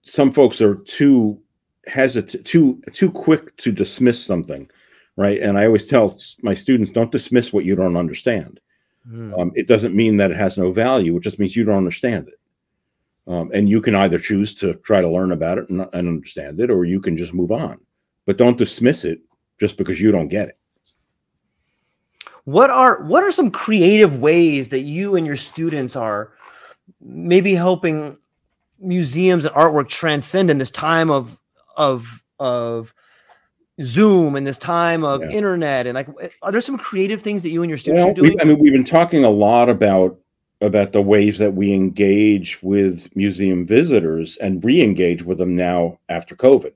some folks are too hesitant, too too quick to dismiss something, right? And I always tell my students, don't dismiss what you don't understand Mm. Um, it doesn't mean that it has no value. It just means you don't understand it. Um, and you can either choose to try to learn about it and, and understand it, or you can just move on. But don't dismiss it just because you don't get it. What are what are some creative ways that you and your students are maybe helping museums and artwork transcend in this time of of of Zoom and this time of yeah. internet and like are there some creative things that you and your students well, are doing? I mean, we've been talking a lot about about the ways that we engage with museum visitors and re-engage with them now after COVID.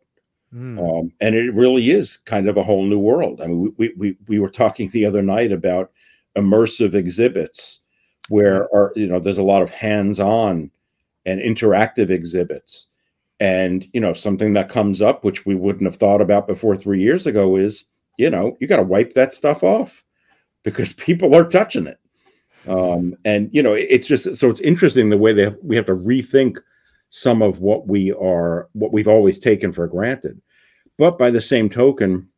Mm. Um, and it really is kind of a whole new world. I mean, we, we, we were talking the other night about immersive exhibits where are, you know, there's a lot of hands-on and interactive exhibits and, you know, something that comes up, which we wouldn't have thought about before three years ago, is, you know, you got to wipe that stuff off because <laughs> people are touching it. Um, and, you know, it's just so it's interesting the way that we have to rethink some of what we are, what we've always taken for granted. But by the same token,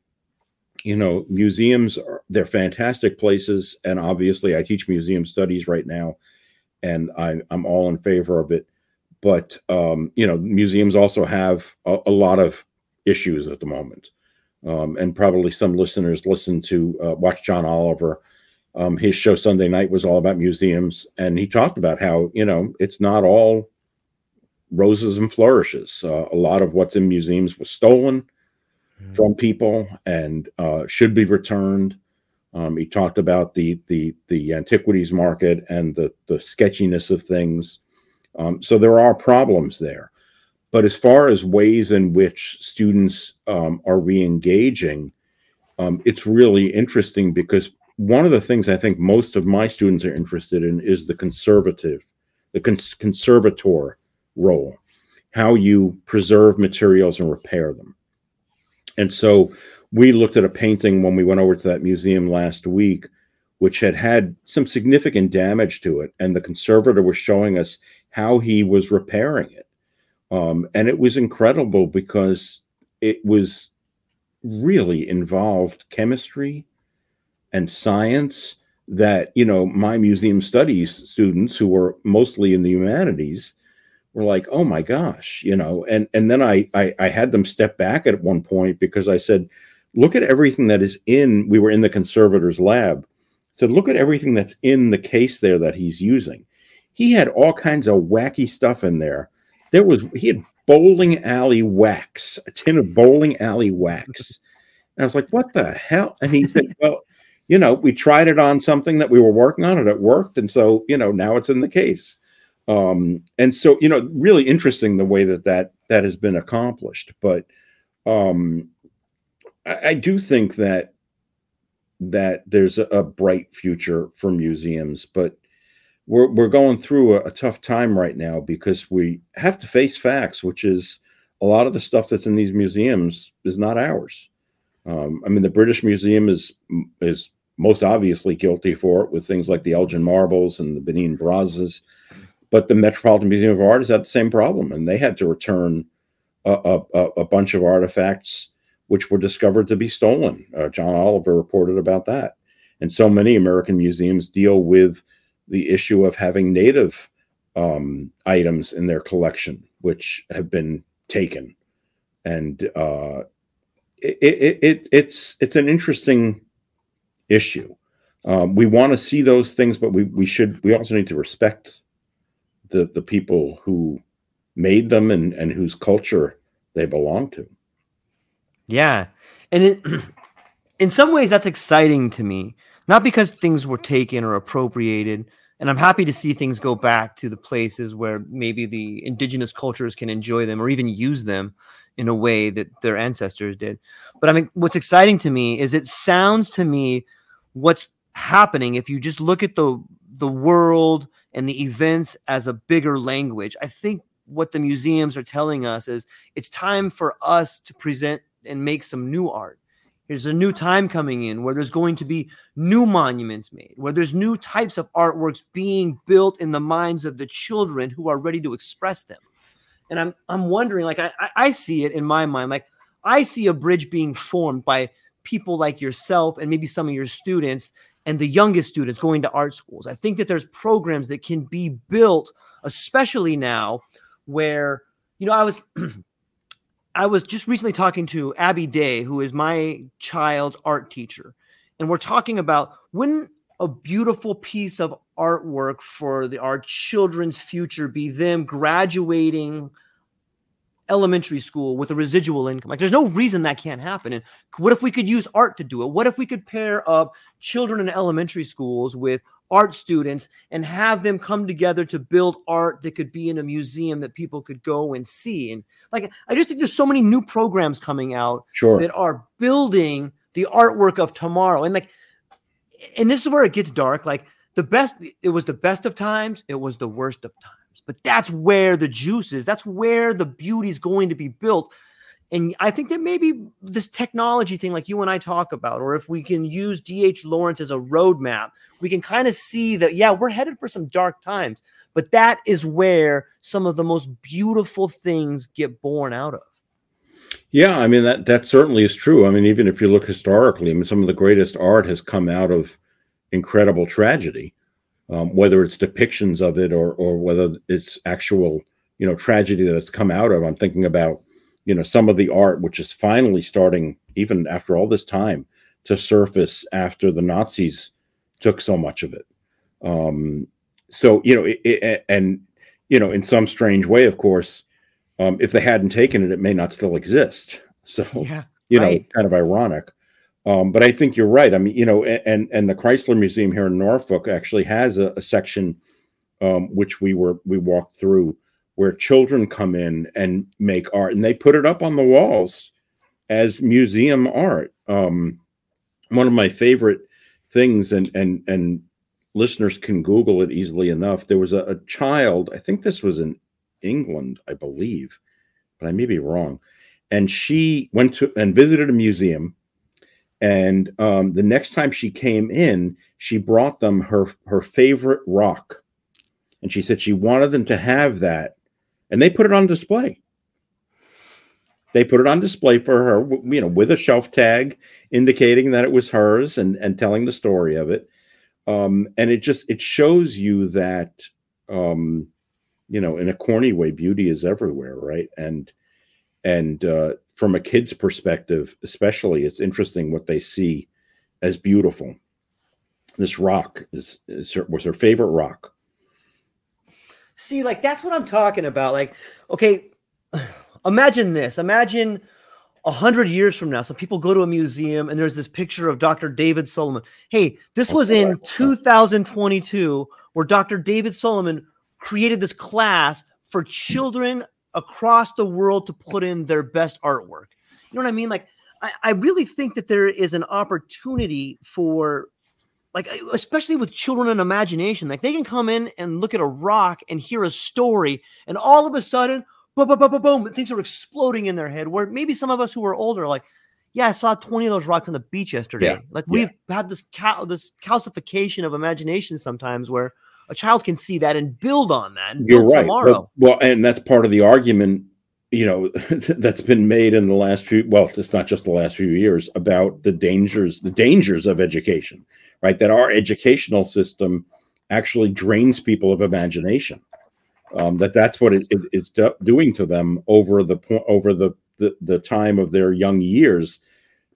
you know, museums are they're fantastic places. And obviously, I teach museum studies right now, and I, I'm all in favor of it but um, you know museums also have a, a, lot of issues at the moment um, and probably some listeners listen to uh, watch john oliver um, his show sunday night was all about museums and he talked about how you know it's not all roses and flourishes uh, a lot of what's in museums was stolen mm. from people and uh, should be returned. Um, he talked about the the the antiquities market and the the sketchiness of things. Um, so there are problems there. But as far as ways in which students um, are re-engaging, um, it's really interesting because one of the things I think most of my students are interested in is the conservative, the cons- conservator role, how you preserve materials and repair them. And so we looked at a painting when we went over to that museum last week, which had had some significant damage to it. And the conservator was showing us how he was repairing it. Um, and it was incredible because it was really involved chemistry and science that you know my museum studies students who were mostly in the humanities were like oh my gosh you know and and then I, I i had them step back at one point because i said look at everything that is in we were in the conservator's lab said look at everything that's in the case there that he's using he had all kinds of wacky stuff in there there was he had bowling alley wax a tin of bowling alley wax and i was like what the hell and he said <laughs> well you know, we tried it on something that we were working on and it worked. And so, you know, now it's in the case. Um, and so, you know, really interesting the way that that, that has been accomplished. But um, I, I do think that that there's a, a, bright future for museums, but we're, we're going through a, a tough time right now because we have to face facts, which is a lot of the stuff that's in these museums is not ours. Um, I mean, the British Museum is is most obviously guilty for it with things like the Elgin marbles and the Benin bronzes, but the Metropolitan Museum of Art has had the same problem, and they had to return a, a, a bunch of artifacts which were discovered to be stolen. Uh, John Oliver reported about that, and so many American museums deal with the issue of having native um, items in their collection which have been taken, and uh, it, it, it, it's it's an interesting issue. Um, we want to see those things, but we we should we also need to respect the the people who made them and and whose culture they belong to. Yeah, and it, <clears throat> in some ways that's exciting to me, not because things were taken or appropriated. And I'm happy to see things go back to the places where maybe the indigenous cultures can enjoy them or even use them in a way that their ancestors did. But I mean, what's exciting to me is it sounds to me what's happening if you just look at the the world and the events as a bigger language. I think what the museums are telling us is it's time for us to present and make some new art. There's a new time coming in where there's going to be new monuments made, where there's new types of artworks being built in the minds of the children who are ready to express them and I'm I'm wondering, like I I see it in my mind, like I see a bridge being formed by people like yourself and maybe some of your students and the youngest students going to art schools. I think that there's programs that can be built, especially now, where you know I was. <clears throat> I was just recently talking to Abby Day, who is my child's art teacher, and we're talking about when a beautiful piece of artwork for the, our children's future be them graduating elementary school with a residual income. Like, there's no reason that can't happen. And what if we could use art to do it? What if we could pair up children in elementary schools with art students and have them come together to build art that could be in a museum that people could go and see? And like, I just think there's so many new programs coming out sure. that are building the artwork of tomorrow. And like, and this is where it gets dark. Like the best, it was the best of times, it was the worst of times. But that's where the juice is. That's where the beauty is going to be built. And I think that maybe this technology thing, like you and I talk about, or if we can use DH Lawrence as a roadmap, we can kind of see that, yeah, we're headed for some dark times. But that is where some of the most beautiful things get born out of. Yeah, I mean that that certainly is true. I mean, even if you look historically, I mean, some of the greatest art has come out of incredible tragedy, um, whether it's depictions of it or or whether it's actual, you know, tragedy that it's come out of. I'm thinking about, you know, some of the art which is finally starting, even after all this time, to surface after the Nazis took so much of it. Um, so you know, it, it, and you know, in some strange way, of course um, if they hadn't taken it, it may not still exist. So, yeah. you Right. know, kind of ironic. Um, but I think you're right. I mean, you know, and and the Chrysler Museum here in Norfolk actually has a, a section um, which we were we walked through where children come in and make art, and they put it up on the walls as museum art. Um, one of my favorite things, and and and listeners can Google it easily enough. There was a, a child, I think this was in England, I believe, but I may be wrong. And she went to and visited a museum. And um, the next time she came in, she brought them her her favorite rock, and she said she wanted them to have that, and they put it on display. They put it on display for her, you know, with a shelf tag indicating that it was hers and and telling the story of it. Um and it just it shows you that um you know in a corny way beauty is everywhere right? And and uh from a kid's perspective especially it's interesting what they see as beautiful. This rock is, is her, was her favorite rock See, like that's what I'm talking about. Like, okay, <sighs> imagine this. Imagine a hundred years from now, so people go to a museum and there's this picture of Dr. David Salomon. Hey, this was in 2022 where Dr. David Salomon created this class for children across the world to put in their best artwork. You know what I mean? Like, I, I really think that there is an opportunity for like especially with children and imagination like they can come in and look at a rock and hear a story and all of a sudden boom boom boom boom, boom things are exploding in their head where maybe some of us who are older are like yeah i saw 20 of those rocks on the beach yesterday. Yeah, like we've had this cal- this calcification of imagination sometimes where a child can see that and build on that you're right. tomorrow. Well, well and that's part of the argument you know <laughs> that's been made in the last few well it's not just the last few years about the dangers the dangers of education right? That our educational system actually drains people of imagination. Um, that that's what it, it, it's do- doing to them over the point over the, the the time of their young years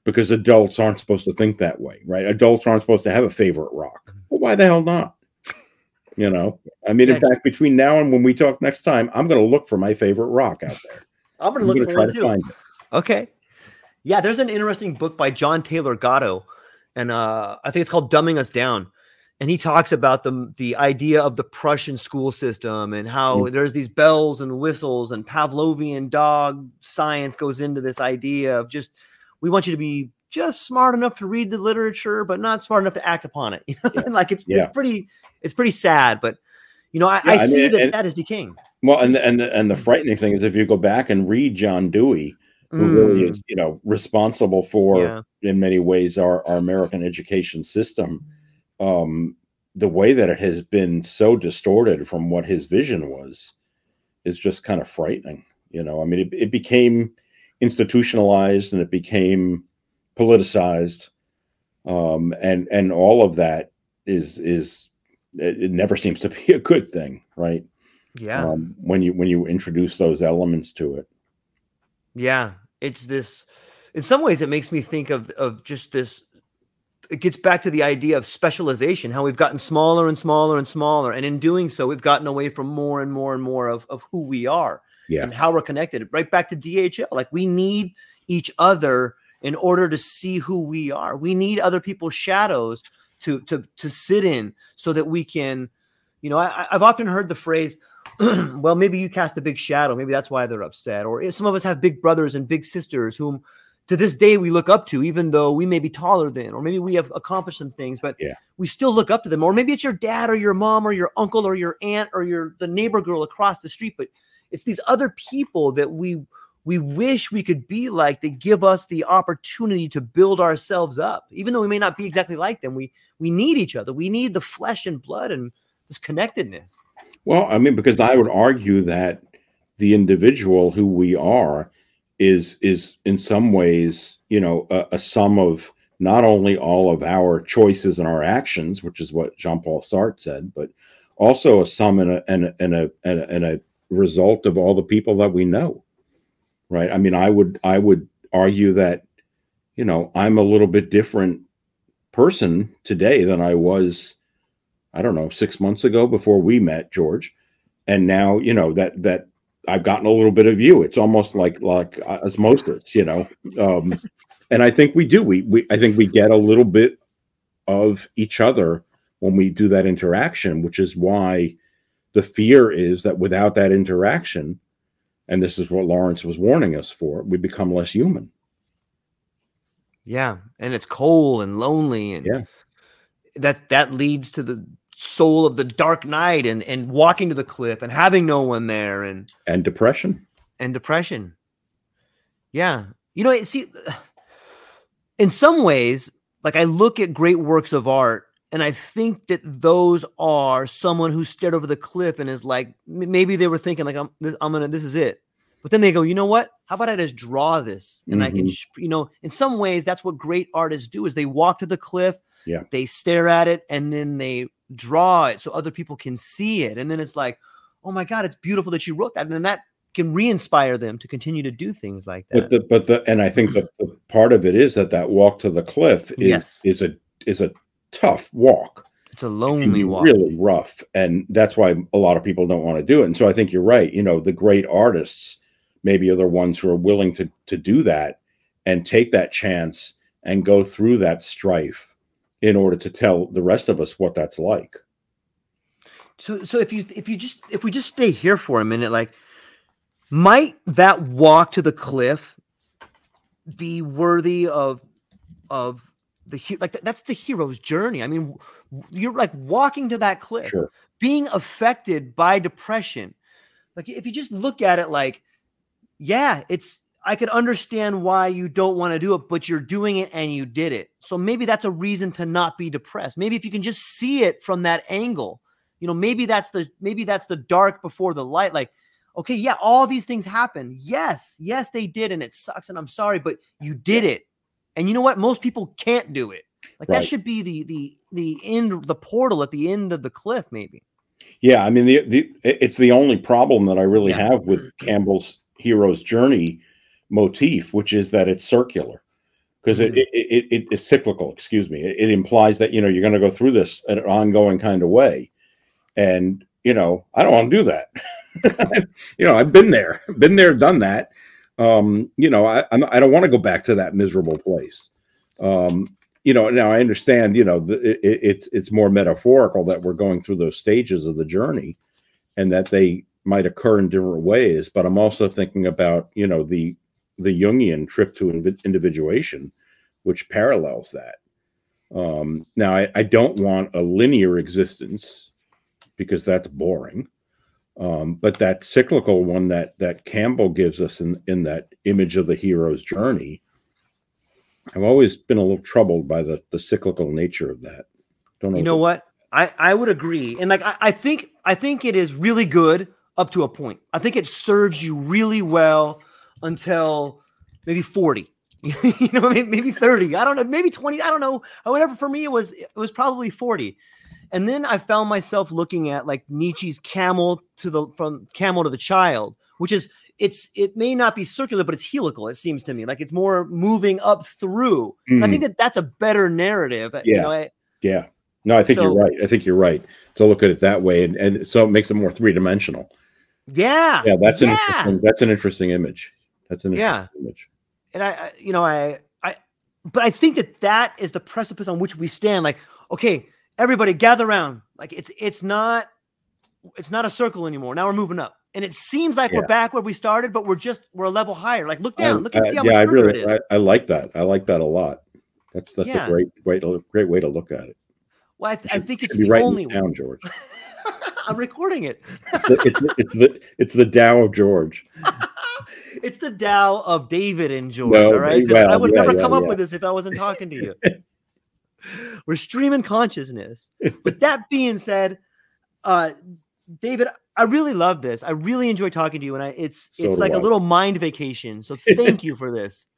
because adults aren't supposed to think that way right? Adults aren't supposed to have a favorite rock. Well why the hell not? You know? I mean in fact between now and when we talk next time i'm going to look for my favorite rock out there i'm gonna look for to one to too Okay. Yeah, there's an interesting book by John Taylor Gatto, and uh, I think it's called "Dumbing Us Down." And he talks about the the idea of the Prussian school system and how there's these bells and whistles and Pavlovian dog science goes into this idea of just we want you to be just smart enough to read the literature, but not smart enough to act upon it. You <laughs> know, Yeah. like it's Yeah. it's pretty it's pretty sad, but you know I, Yeah, I I mean, see that and- that is decaying. Well and the, and the, and the frightening thing is if you go back and read john dewey who really Mm, is you know responsible for yeah. in many ways our, our american education system um the way that it has been so distorted from what his vision was is just kind of frightening you know? I mean it, it became institutionalized and it became politicized um and and all of that is is it, it never seems to be a good thing right Yeah. um when you when you introduce those elements to it Yeah, it's this. In some ways, it makes me think of of just this. It gets back to the idea of specialization. How we've gotten smaller and smaller and smaller, and in doing so, we've gotten away from more and more and more of of who we are yeah and how we're connected. Right back to DHL. Like we need each other in order to see who we are. We need other people's shadows to to to sit in so that we can. You know, I, I've often heard the phrase, <clears throat> well, maybe you cast a big shadow. Maybe that's why they're upset. Or some of us have big brothers and big sisters whom to this day we look up to, even though we may be taller than, or maybe we have accomplished some things, but Yeah. we still look up to them. Or maybe it's your dad or your mom or your uncle or your aunt or your the neighbor girl across the street. But it's these other people that we we wish we could be like that give us the opportunity to build ourselves up. Even though we may not be exactly like them, we we need each other. We need the flesh and blood and this connectedness. Well, I mean, because I would argue that the individual who we are is is in some ways, you know, a, a sum of not only all of our choices and our actions, which is what Jean Paul Sartre said, but also a sum and a, and a and a and a result of all the people that we know. Right. I mean, I would I would argue that, you know, I'm a little bit different person today than I was I don't know, six months ago before we met, George. And now, you know, that that I've gotten a little bit of you. It's almost like like osmosis, you know. Um, <laughs> and I think we do. We, we I think we get a little bit of each other when we do that interaction, which is why the fear is that without that interaction, and this is what Lawrence was warning us for, we become less human. Yeah, and it's cold and lonely, and Yeah. that that leads to the soul of the dark night, and and walking to the cliff and having no one there, and And depression. and depression. Yeah, you know, see, <sighs> in some ways, like I look at great works of art, and I think that those are someone who stared over the cliff and is like, maybe they were thinking like, I'm, I'm gonna, this is it. But then they go, you know what? How about I just draw this, and I can, Mhm. you know, in some ways, that's what great artists do: is they walk to the cliff, Yeah. they stare at it, and then they draw it so other people can see it, and then it's like, oh my god, it's beautiful that you wrote that, and then that can re-inspire them to continue to do things like that. But the but the and I think that the part of it is that that walk to the cliff is Yes. is a is a tough walk. it's a lonely walk. really rough, and that's why a lot of people don't want to do it. And so I think you're right. You know, the great artists maybe are the ones who are willing to to do that and take that chance and go through that strife in order to tell the rest of us what that's like. So so if you if you just if we just stay here for a minute, like might that walk to the cliff be worthy of of the he- like that's the hero's journey. I mean, you're like walking to that cliff, Sure. being affected by depression. Like if you just look at it like, yeah, it's I could understand why you don't want to do it, but you're doing it and you did it. So maybe that's a reason to not be depressed. Maybe if you can just see it from that angle, you know, maybe that's the maybe that's the dark before the light. Like, okay, yeah, all these things happen. Yes, yes, they did, and it sucks, and I'm sorry, but you did it. And you know what? Most people can't do it. Like Right. that should be the the the end, the portal at the end of the cliff, maybe. Yeah, I mean the, the it's the only problem that I really Yeah. have with Campbell's hero's journey motif, which is that it's circular because Mhm. it, it, it, it is cyclical. Excuse me. It, it implies that you know you're going to go through this in an ongoing kind of way, and you know I don't want to do that. <laughs> you know I've been there, <laughs> been there, done that. Um, you know I I'm, I don't want to go back to that miserable place. Um, you know now i understand you know the, it, it- it's it's more metaphorical that we're going through those stages of the journey and that they might occur in different ways but i'm also thinking about you know the the jungian trip to individuation which parallels that um now I, I don't want a linear existence because that's boring um but that cyclical one that that campbell gives us in in that image of the hero's journey I've always been a little troubled by the the cyclical nature of that. Don't know. You know what? I I would agree, and like I, I think I think it is really good up to a point. I think it serves you really well until maybe forty. <laughs> you know, maybe, maybe thirty. I don't know. Maybe twenty. I don't know. Uh, whatever for me, it was it was probably forty. And then I found myself looking at like Nietzsche's camel to the from camel to the child, which is it's it may not be circular, but it's helical. It seems to me like it's more moving up through. And I think hmm. that that's a better narrative. You Yeah. know, I, Yeah. No, I think So- you're right. I think you're right to look at it that way, and, and so it makes it more three dimensional. yeah, Yeah, that's an yeah. interesting. That's an interesting image. That's an Yeah. image. and I, I you know i i but i think that that is the precipice on which we stand like okay everybody gather around like it's it's not it's not a circle anymore now we're moving up and it seems like Yeah. we're back where we started but we're just we're a level higher like look down I- look and I- see how yeah, I much really, I, I like that. I like that a lot. That's that's Yeah. a great, great, great way to look at it. well i, th- Should- think it's the only down, George. <laughs> i'm recording it It's the, it's, the, it's the it's the Tao of George. <laughs> it's the Tao of David and George, No, all right? well, I would yeah, never yeah, come up with this if I wasn't talking to you. <laughs> We're streaming consciousness. But that being said, uh, David, I really love this. I really enjoy talking to you, and I it's So it's like a I. little mind vacation. So thank you for this. <laughs>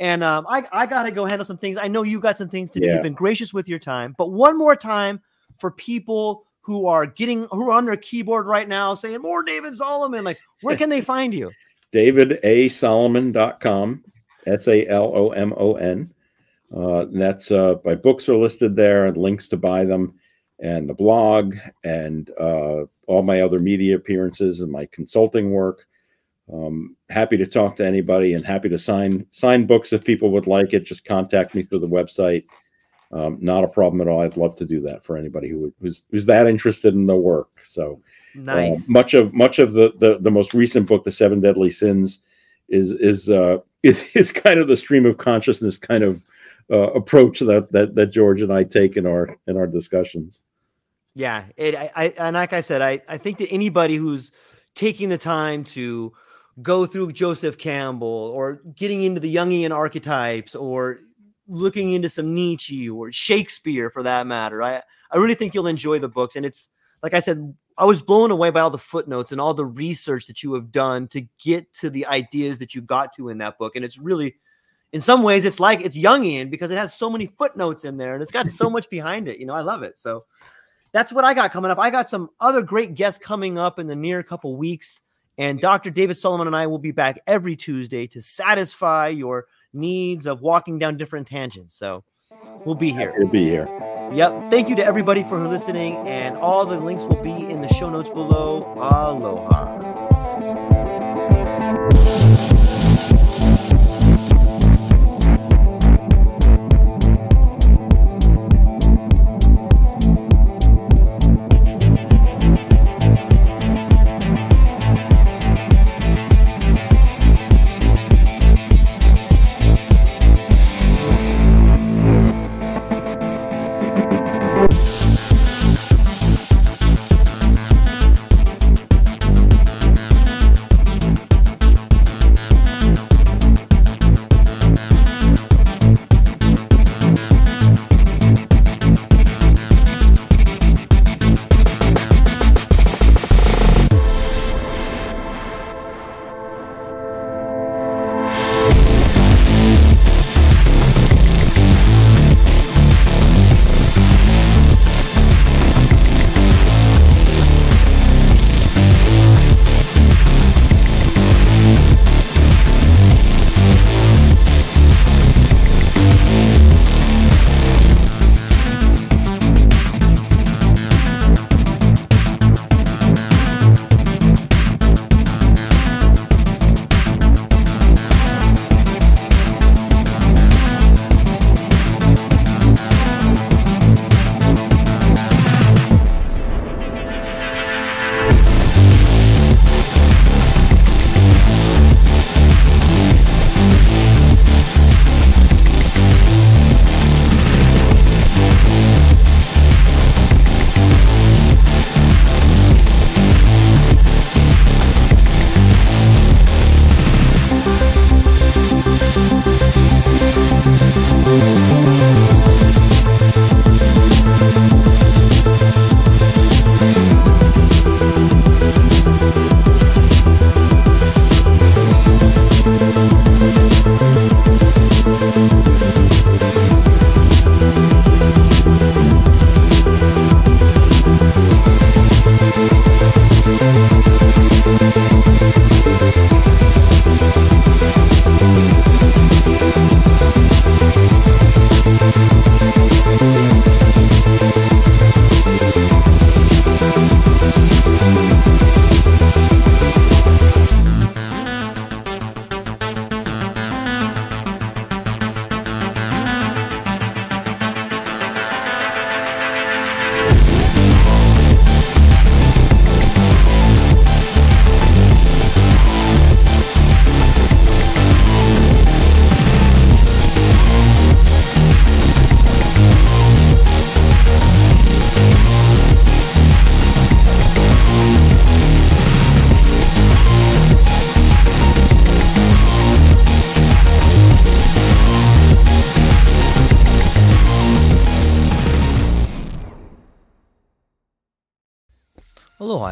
And um, I I gotta go handle some things. I know you got some things to do. You've been gracious with your time, but one more time for people who are getting who are on their keyboard right now saying more David Salomon. Like, where can they <laughs> find you? davidasalomon.com, S A L O M O N. Uh, that's uh, my books are listed there and links to buy them, and the blog, and uh, all my other media appearances and my consulting work. Um, happy to talk to anybody and happy to sign sign books if people would like it. Just contact me through the website. Um, not a problem at all. I'd love to do that for anybody who who's who's that interested in the work. So nice. Uh, much of much of the, the the most recent book, The Seven Deadly Sins, is is uh, <laughs> is is kind of the stream of consciousness kind of uh, approach that that that George and I take in our in our discussions. Yeah, it. I, I and like I said, I I think that anybody who's taking the time to go through Joseph Campbell or getting into the Jungian archetypes or looking into some Nietzsche or Shakespeare for that matter. I, I really think you'll enjoy the books. And it's like I said, I was blown away by all the footnotes and all the research that you have done to get to the ideas that you got to in that book. And it's really, in some ways, it's like it's Jungian because it has so many footnotes in there and it's got so much behind it. You know, I love it. So that's what I got coming up. I got some other great guests coming up in the near couple weeks. And Dr. David Salomon and I will be back every Tuesday to satisfy your needs of walking down different tangents. So we'll be here. We'll be here. Yep. Thank you to everybody for listening. And all the links will be in the show notes below. Aloha.